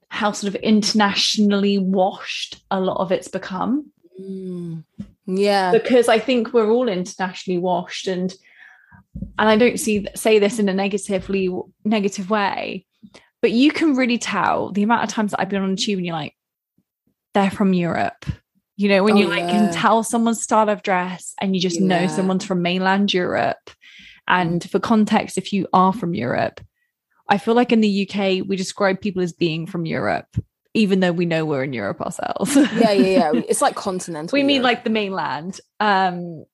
how sort of internationally washed a lot of it's become Mm. yeah because I think we're all internationally washed and and I don't see say this in a negatively negative way, but you can really tell the amount of times that I've been on a tube and you're like, they're from Europe. You know, when Oh, you like yeah. can tell someone's style of dress and you just know someone's from mainland Europe. And for context, if you are from Europe, I feel like in the UK we describe people as being from Europe, even though we know we're in Europe ourselves. yeah yeah yeah it's like continental we mean Europe. like the mainland um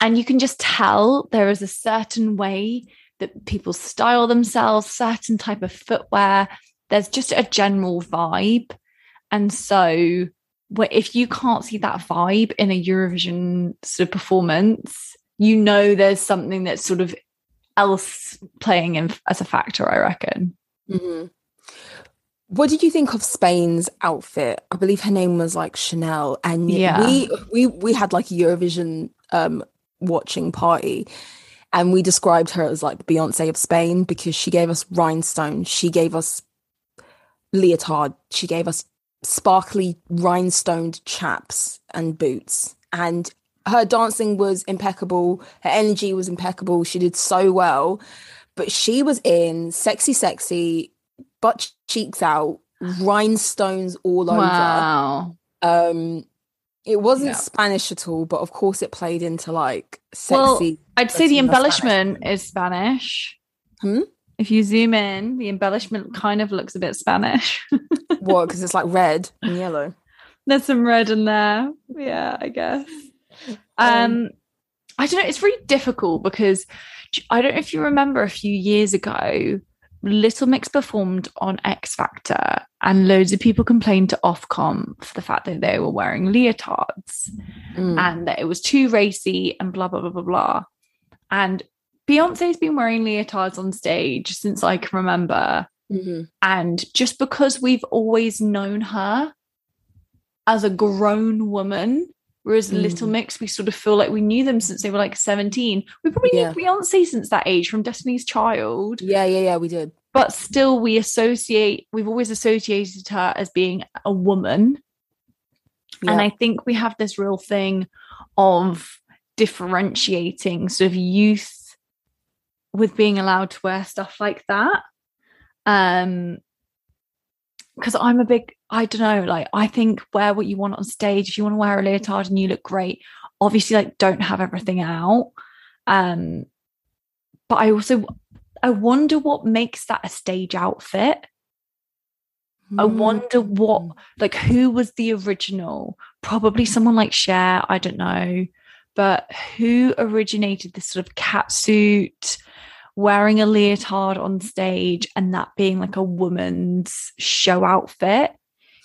and you can just tell there is a certain way that people style themselves certain type of footwear there's just a general vibe and so wh- if you can't see that vibe in a eurovision sort of performance you know there's something that's sort of else playing in as a factor i reckon Mhm. What did you think of Spain's outfit? I believe her name was like Chanel, and Yeah. we we we had like a Eurovision um watching party, and we described her as like the Beyonce of Spain because she gave us rhinestones, she gave us leotard, she gave us sparkly rhinestoned chaps and boots, and her dancing was impeccable, her energy was impeccable, she did so well, but she was in sexy, sexy butt cheeks out, rhinestones all over. wow Um, it wasn't Yeah. Spanish at all, but of course it played into like Well, sexy. I'd say the embellishment Spanish. is Spanish. Hmm? If you zoom in, the embellishment kind of looks a bit Spanish. what? Because it's like red and yellow. There's some red in there. Yeah, I guess. Um, I don't know. It's really difficult because I don't know if you remember a few years ago, Little Mix performed on X Factor, and loads of people complained to Ofcom for the fact that they were wearing leotards. Mm. and that it was too racy and blah blah blah blah blah. And Beyonce's been wearing leotards on stage since I can remember. Mhm. And just because we've always known her as a grown woman, whereas Mm. Little Mix, we sort of feel like we knew them since they were like 17. We probably Yeah. knew Beyonce since that age from Destiny's Child, Yeah, yeah, yeah. We did. but still we associate, we've always associated her as being a woman. And I think we have this real thing of differentiating sort of youth with being allowed to wear stuff like that. Um, because I'm a big, I don't know, like I think wear what you want on stage. If you want to wear a leotard and you look great, obviously, like don't have everything out. Um, but I also I wonder what makes that a stage outfit. I wonder what, Mm. like, who was the original? Probably someone like Cher, I don't know. But who originated this sort of cat suit, wearing a leotard on stage, and that being like a woman's show outfit?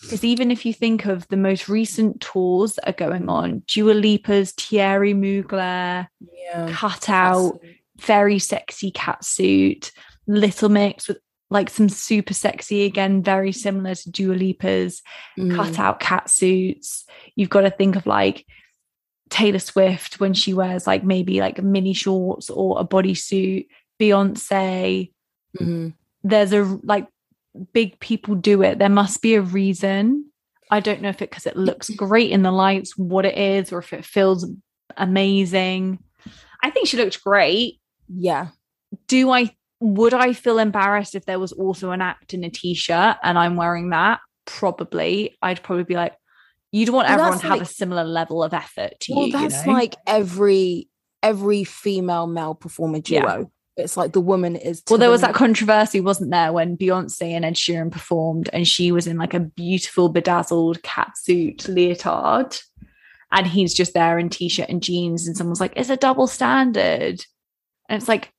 Because even if you think of the most recent tours that are going on, Dua Lipa's Thierry Mugler, Yeah. cut out, very sexy cat suit, Little Mix with like some super sexy again, very similar to Dua Lipa's Mm. cut out cat suits. You've got to think of like Taylor Swift when she wears like maybe like mini shorts or a bodysuit. Beyonce, Mhm. there's a like big people do it. There must be a reason. I don't know if it because it looks great in the lights, what it is, or if it feels amazing. I think she looked great. Yeah. Do I would I feel embarrassed if there was also an act in a t-shirt and I'm wearing that? Probably. I'd probably be like, you'd want Well, everyone to have a similar level of effort to Well, you. that's you know? like every every female male performer duo. Yeah. It's like the woman is. Well, there was that controversy, wasn't there, when Beyonce and Ed Sheeran performed and she was in like a beautiful bedazzled cat suit leotard. And he's just there in t-shirt and jeans, and someone's like, it's a double standard. And it's like,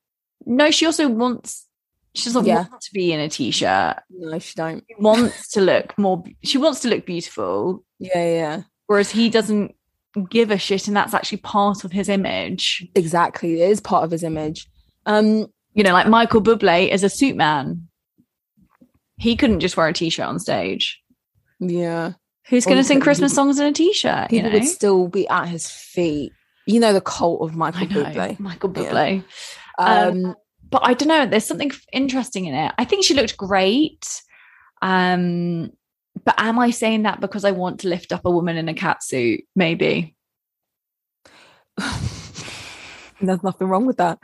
no, she also wants she doesn't Yeah. want to be in a t-shirt. No, she don't. She wants to look more she wants to look beautiful. Yeah, yeah. Whereas he doesn't give a shit, and that's actually part of his image. Exactly. It is part of his image. Um, You know, like Michael Bublé is a suit man. He couldn't just wear a t-shirt on stage. yeah. Who's going to sing Christmas songs in a t-shirt? You People know, would still be at his feet. You know the cult of Michael Bublé. Michael Yeah. Bublé. Um, Um, But I don't know. There's something interesting in it. I think she looked great. Um, but am I saying that because I want to lift up a woman in a cat suit? Maybe. There's nothing wrong with that.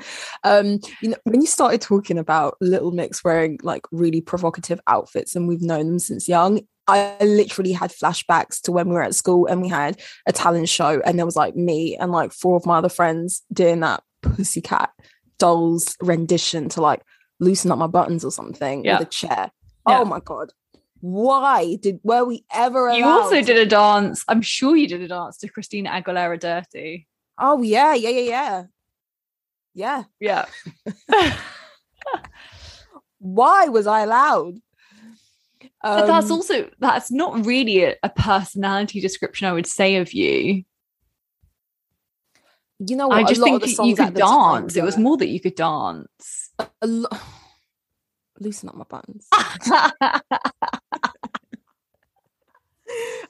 Um, you know, when you started talking about Little Mix wearing like really provocative outfits, and we've known them since young, I literally had flashbacks to when we were at school and we had a talent show, and there was like me and like four of my other friends doing that pussycat dolls rendition to like loosen up my buttons or something Yeah. with a chair. Yeah. Oh my god. Why did were we ever You also did a dance. I'm sure you did a dance to Christina Aguilera "Dirty." Oh yeah, yeah, yeah, yeah. Yeah. Yeah, Why was I allowed? but that's Um, also that's not really a, a personality description. I would say of you. you know what? I a just lot think of you could the time dance. It was more that you could dance. a lo- loosen up my buttons.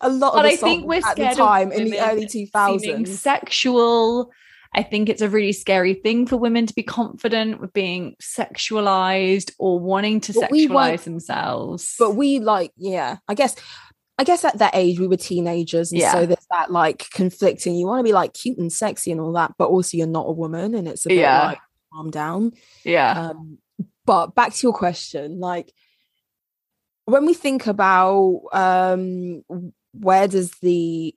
a lot of but the I think we're at the time in the early seeming 2000s. sexual. I think it's a really scary thing for women to be confident with being sexualized or wanting to But sexualize themselves. But we like, yeah, I guess. I guess at that age we were teenagers, and Yeah. so there's that like conflicting. You want to be like cute and sexy and all that, but also you're not a woman, and it's a bit Yeah. like calm down. yeah, Um, but back to your question, like when we think about um, where does the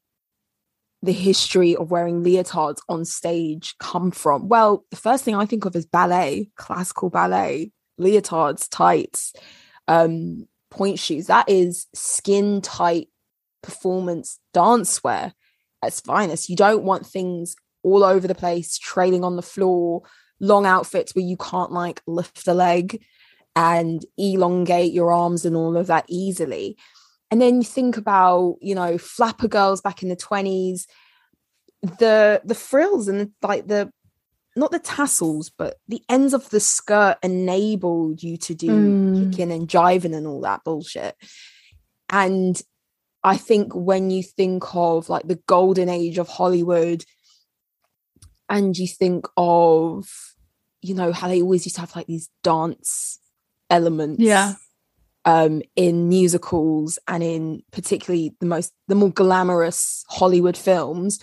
the history of wearing leotards on stage come from? Well, the first thing I think of is ballet, classical ballet, leotards, tights, um, point shoes. That is skin tight performance dance wear its finest. You don't want things all over the place, trailing on the floor, long outfits where you can't like lift a leg and elongate your arms and all of that easily. And then you think about, you know, flapper girls back in the 20s, the the frills and the, like the not the tassels, but the ends of the skirt enabled you to do Mm. kicking and jiving and all that bullshit. And I think when you think of like the golden age of Hollywood, and you think of, you know, how they always used to have like these dance elements. Yeah. Um, in musicals and in particularly the most the more glamorous Hollywood films,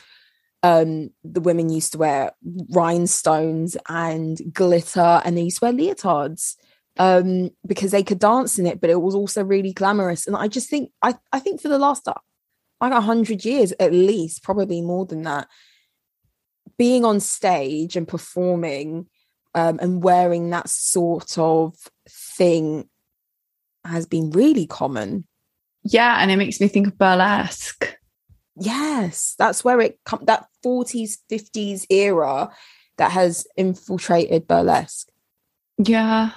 um, the women used to wear rhinestones and glitter, and they used to wear leotards um, because they could dance in it, but it was also really glamorous. And I just think, I, I think for the last uh, like a hundred years at least, probably more than that, being on stage and performing um, and wearing that sort of thing has been really common. Yeah, and it makes me think of burlesque. Yes, that's where it come that 40s, 50s era that has infiltrated burlesque. Yeah.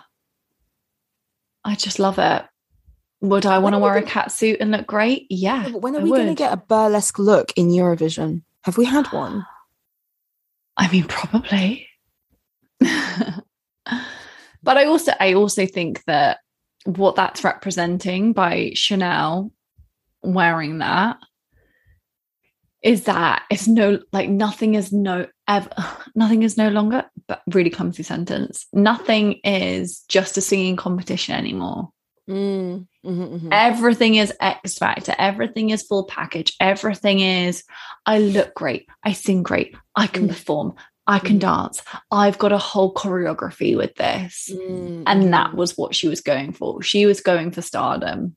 I just love it. Would I want to wear a cat suit and look great? Yeah. Yeah, when are I we going to get a burlesque look in Eurovision? Have we had one? I mean, probably. but I also I also think that what that's representing by Chanel wearing that is that it's no like nothing is no ever nothing is no longer but really clumsy sentence. Nothing is just a singing competition anymore. Mm, mhm, mhm. everything is X Factor, everything is full package, everything is I look great, I sing great, I can Mm. perform, I can Mm. dance, I've got a whole choreography with this. Mm, And that mhm, was what she was going for. She was going for stardom.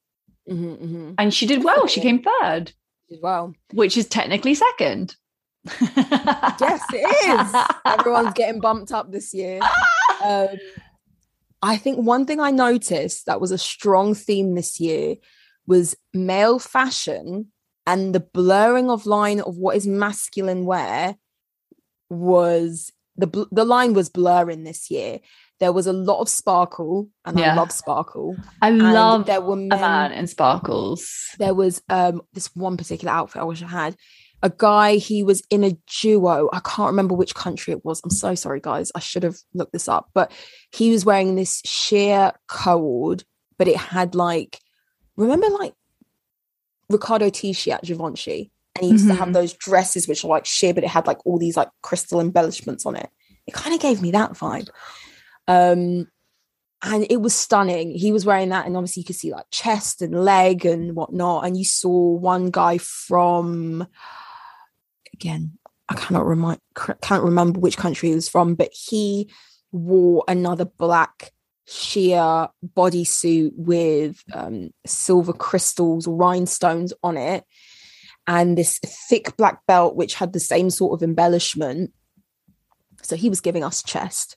mhm, mhm. And she did well. She came third, well. which is technically second. Yes, it is. Everyone's getting bumped up this year. Um, I think one thing I noticed that was a strong theme this year was male fashion and the blurring of line of what is masculine wear was the the line was blurring this year. There was a lot of sparkle, and I love sparkle. I And love there were a men, man in sparkles. there was um this one particular outfit I wish I had. A guy, he was in a duo. I can't remember which country it was. I'm so sorry, guys. I should have looked this up. But he was wearing this sheer cord, but it had like, remember like Riccardo Tisci at Givenchy? And he used to have Mhm. those dresses which are like sheer, but it had like all these like crystal embellishments on it. It kind of gave me that vibe. Um, and it was stunning. He was wearing that, and obviously you could see like chest and leg and whatnot. And you saw one guy from again, I cannot remind, can't remember which country he was from, but he wore another black sheer bodysuit with um, silver crystals, rhinestones on it, and this thick black belt which had the same sort of embellishment. So he was giving us chest.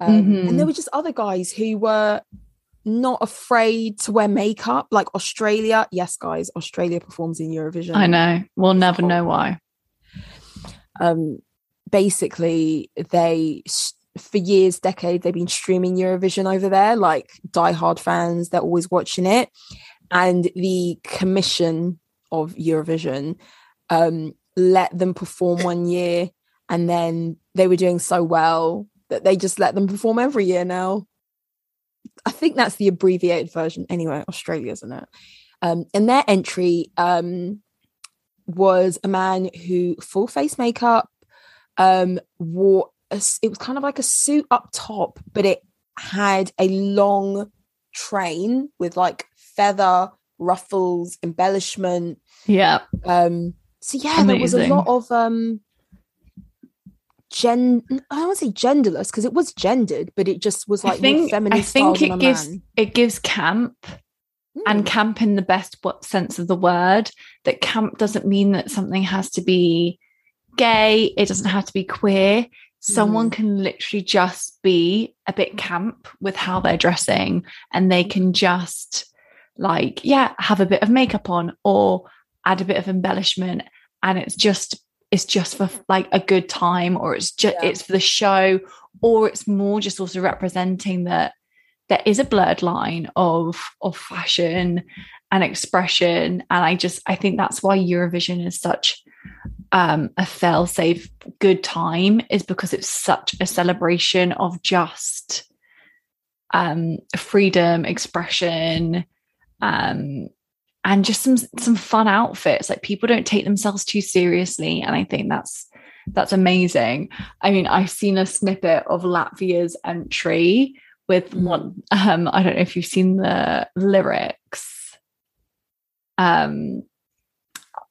Um, Mhm. And there were just other guys who were not afraid to wear makeup, like Australia. Yes, guys, Australia performs in Eurovision. I know. We'll never know why. Um, basically, they for years, decades, they've been streaming Eurovision over there, like diehard fans. They're always watching it, and the commission of Eurovision um, let them perform one year, and then they were doing so well that they just let them perform every year now. I think that's the abbreviated version. Anyway, Australia, isn't it? Um, and their entry um, was a man who full face makeup, um, wore a it was kind of like a suit up top, but it had a long train with like feather ruffles, embellishment. Yeah. Um, so yeah, there was a lot of um gen I don't want to say genderless because it was gendered, but it just was like I think more feminine I think it gives man. it gives camp and Mm. camp in the best what sense of the word that camp doesn't mean that something has to be gay it doesn't have to be queer someone can literally just be a bit camp with how they're dressing and they can just like yeah have a bit of makeup on or add a bit of embellishment and it's just it's just for like a good time or it's just Yeah. it's for the show or it's more just also representing that there is a blurred line of of fashion and expression and i just i think that's why eurovision is such um a fail safe good time is because it's such a celebration of just um freedom expression um and just some some fun outfits like people don't take themselves too seriously and i think that's that's amazing i mean i've seen a snippet of latvia's entry with Mhm. one um i don't know if you've seen the lyrics um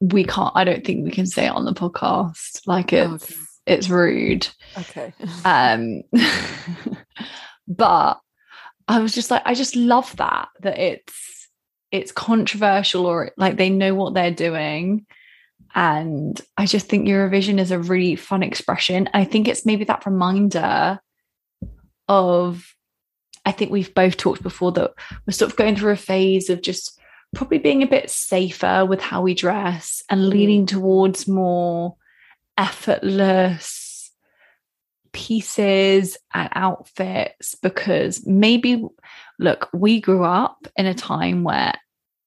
we can't. I don't think we can say it on the podcast. Like it's Okay. it's rude. Okay. Um, but I was just like, I just love that that it's it's controversial or like they know what they're doing. And I just think Eurovision is a really fun expression. I think it's maybe that reminder of I think we've both talked before that we're sort of going through a phase of just probably being a bit safer with how we dress and mm. leaning towards more effortless pieces and outfits because maybe look we grew up in a time where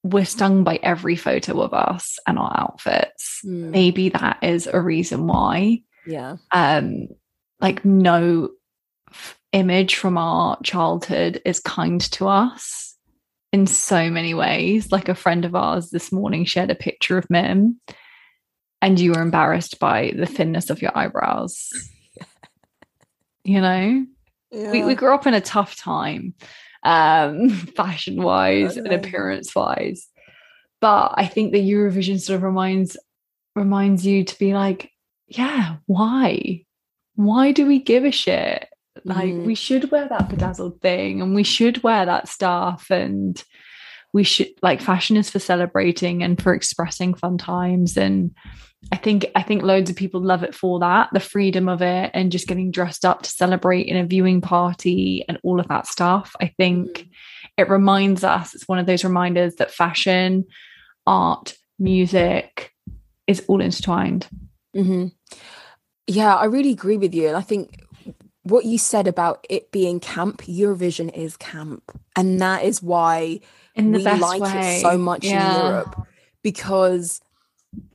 we're stung by every photo of us and our outfits. Mm, maybe that is a reason why. Yeah. um like no f- image from our childhood is kind to us in so many ways. Like a friend of ours this morning shared a picture of mim and you were embarrassed by the thinness of your eyebrows you know? We, we grew up in a tough time um fashion wise and appearance wise but i think the eurovision sort of reminds reminds you to be like yeah why? Why do we give a shit? Like Mhm. we should wear that bedazzled thing and we should wear that stuff and we should like fashion is for celebrating and for expressing fun times and I think I think loads of people love it for that, the freedom of it and just getting dressed up to celebrate in a viewing party and all of that stuff. I think it reminds us, it's one of those reminders that fashion, art, music is all intertwined. hmm Yeah, I really agree with you. And I think what you said about it being camp, Eurovision is camp. And that is why In the we best like way. it so much Yeah. in Europe. Because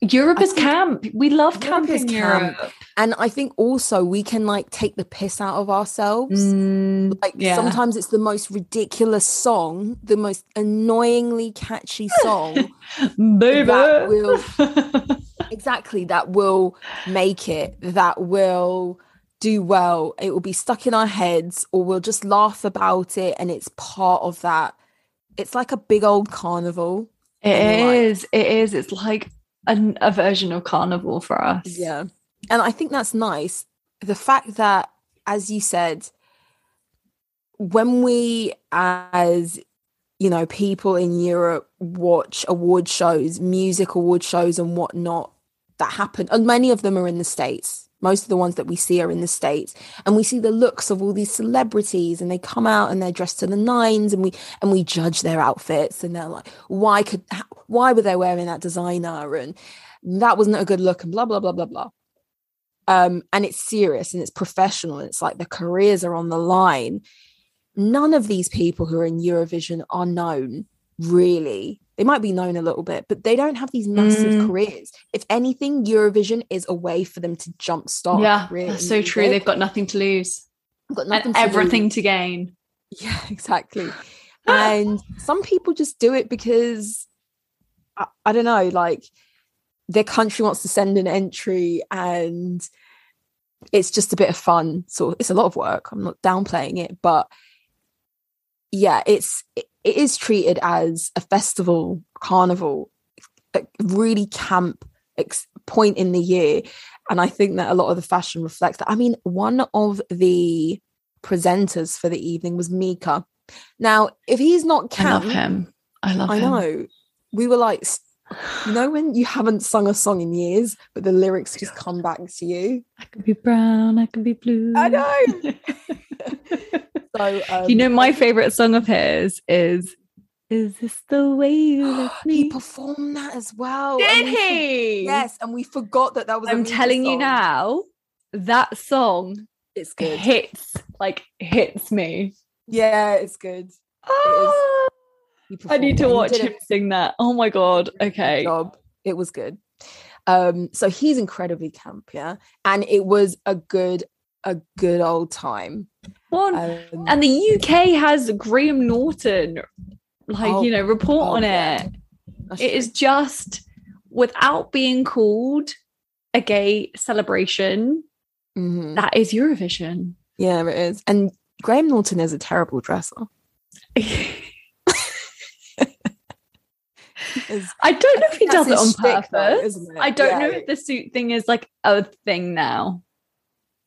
Europe I is camp. We love Europe camp is in camp. Europe. and I think also we can like take the piss out of ourselves. Mm, Like yeah. sometimes it's the most ridiculous song, the most annoyingly catchy song. baby. that will- exactly that will make it that will do well it will be stuck in our heads or we'll just laugh about it and it's part of that it's like a big old carnival It is. Like, it is. It's like an, a version of carnival for us. yeah and i think that's nice the fact that as you said when we as you know people in europe watch award shows music award shows and whatnot that happen and many of them are in the states most of the ones that we see are in the states. And we see the looks of all these celebrities and they come out and they're dressed to the nines and we and we judge their outfits and they're like why could why were they wearing that designer? And that wasn't a good look and blah blah blah blah blah. Um and it's serious and it's professional and it's like their careers are on the line. None of these people who are in eurovision are known really they might be known a little bit but they don't have these massive Mm. careers if anything eurovision is a way for them to jumpstart Yeah, career that's so true. They've got nothing to lose got nothing and to lose. everything to gain. Yeah, exactly. and some people just do it because I, I don't know, like their country wants to send an entry and it's just a bit of fun. So it's a lot of work. I'm not downplaying it, but yeah, it's it, it is treated as a festival, carnival, a really camp ex- point in the year. And I think that a lot of the fashion reflects that. I mean, one of the presenters for the evening was Mika. Now, if he's not camp, I love him. I love I him. know. We were like, you know, when you haven't sung a song in years, but the lyrics just come back to you. I could be brown. I could be blue. I know. So, um, you know, my favorite song of his is "Is This the Way You Left he performed that as well. Did and we for- he? yes, and we forgot that that was. I'm Mika telling you now, that song it's good. hits like hits me. Yeah, it's good. He I need to watch him sing that. Oh my god. Okay. job. It was good. Um, so he's incredibly camp, yeah, and it was a good, a good old time. One. Um, and the UK has Graham Norton, like Oh, you know, report oh, on yeah. it. that's It true. is just without being called a gay celebration. Mhm. That is Eurovision. Yeah, it is. And Graham Norton is a terrible dresser. It's- I don't know if he does it on though, purpose. isn't it? I don't Yeah. know if the suit thing is like a thing now.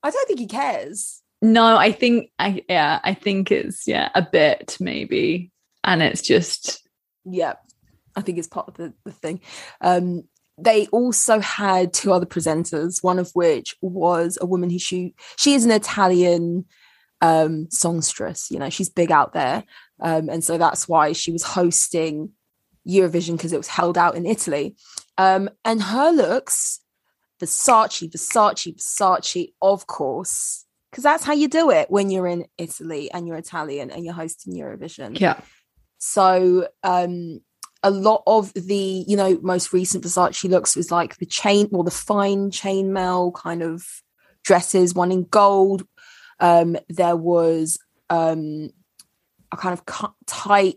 I don't think he cares. No, I think I yeah, I think it's yeah, a bit maybe. And it's just Yeah, I think it's part of the, the thing. Um, they also had two other presenters, one of which was a woman who she she is an Italian um songstress, you know, she's big out there. Um, and so that's why she was hosting Eurovision because it was held out in Italy. Um, and her looks, Versace, Versace, Versace, of course, because that's how you do it when you're in Italy and you're Italian and you're hosting Eurovision. yeah. So um a lot of the, you know, most recent Versace looks was like the chain or the fine chainmail kind of dresses, one in gold. Um, there was um a kind of tight,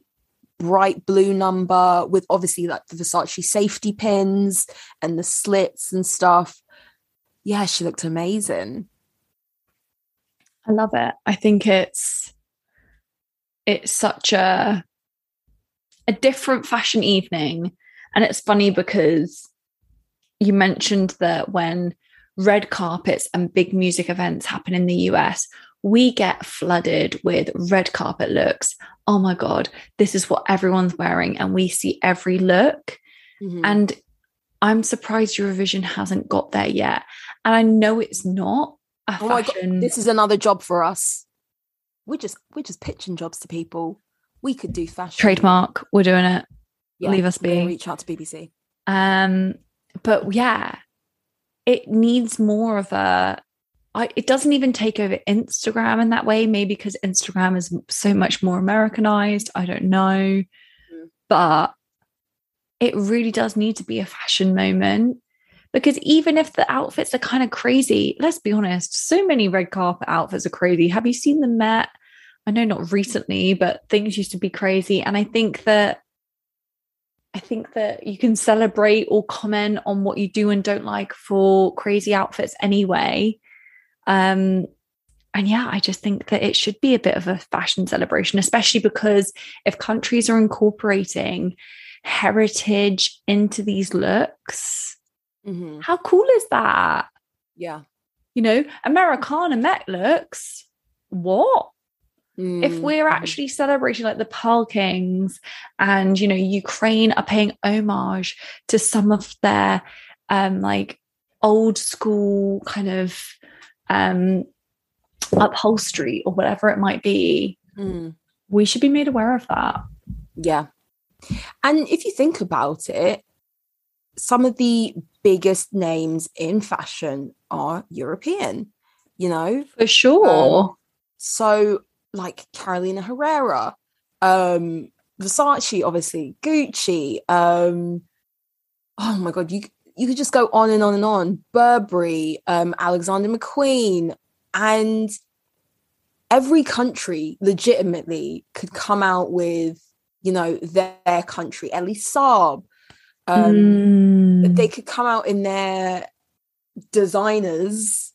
bright blue number with obviously like the Versace safety pins and the slits and stuff. Yeah, she looked amazing. I love it. I think it's it's such a a different fashion evening. And it's funny because you mentioned that when red carpets and big music events happen in the US, we get flooded with red carpet looks. Oh my God, this is what everyone's wearing. And we see every look. Mhm. And I'm surprised Eurovision hasn't got there yet. And I know it's not a Oh fashion. this is another job for us. We're just we're just pitching jobs to people. We could do fashion trademark. We're doing it. leave us be. Reach out to BBC. Um, but yeah, it needs more of a. I, it doesn't even take over Instagram in that way. Maybe because Instagram is so much more Americanized. I don't know, mm. but it really does need to be a fashion moment. Because even if the outfits are kind of crazy, let's be honest, so many red carpet outfits are crazy. Have you seen the Met? I know not recently, but things used to be crazy. And I think that I think that you can celebrate or comment on what you do and don't like for crazy outfits anyway. Um, and yeah, I just think that it should be a bit of a fashion celebration, especially because if countries are incorporating heritage into these looks, Mhm. how cool is that? Yeah. You know, Americana Met looks. What? if Mm, we're mhm. actually celebrating like the Pearl Kings and you know Ukraine are paying homage to some of their um like old school kind of um upholstery or whatever it might be Mm, we should be made aware of that yeah. And if you think about it, some of the biggest names in fashion are European, you know? for sure Um, so like Carolina Herrera, um, Versace, obviously, Gucci, um, oh my god, you you could just go on and on and on. Burberry, um, Alexander McQueen, and every country legitimately could come out with, you know, their country, Elie Saab. Um, Mm. they could come out in their designers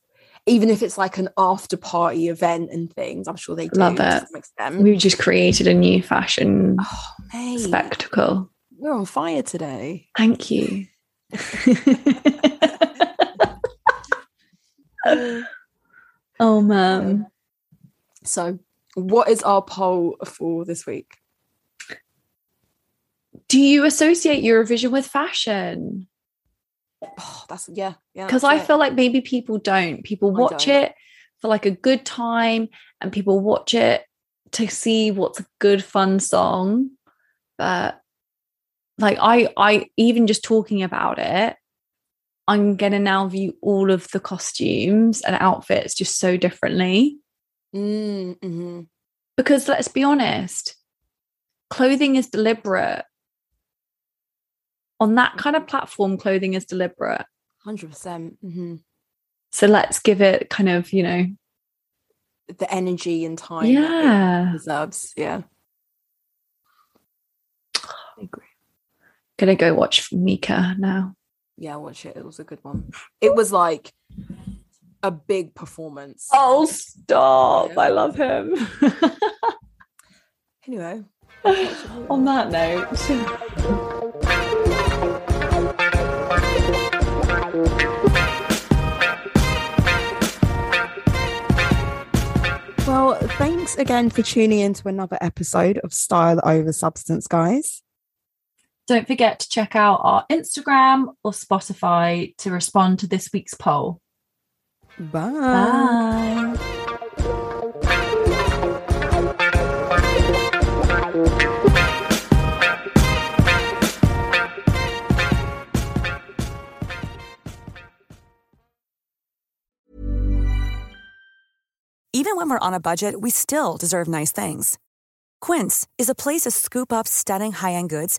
even if it's like an after party event and things i'm sure they do Love it. we've just created a new fashion oh spectacle we're on fire today thank you oh man so what is our poll for this week do you associate Eurovision with fashion? oh, that's yeah yeah Because I it. feel like maybe people don't. People I watch don't. it for like a good time and people watch it to see what's a good fun song. But like I I even just talking about it, I'm gonna now view all of the costumes and outfits just so differently. Mm, mhm. Because let's be honest, clothing is deliberate. On that kind of platform, clothing is deliberate. 100% mhm. So let's give it kind of, you know, the energy and time yeah. deserves yeah I agree gonna go watch Mika now. Yeah, watch it. It was a good one. It was like a big performance. Oh, stop! Yeah. I love him. anyway, on that note. Well, thanks again for tuning in to another episode of Style Over Substance, guys. Don't forget to check out our Instagram or Spotify to respond to this week's poll. Bye. Bye. Even when we're on a budget, we still deserve nice things. Quince is a place to scoop up stunning high-end goods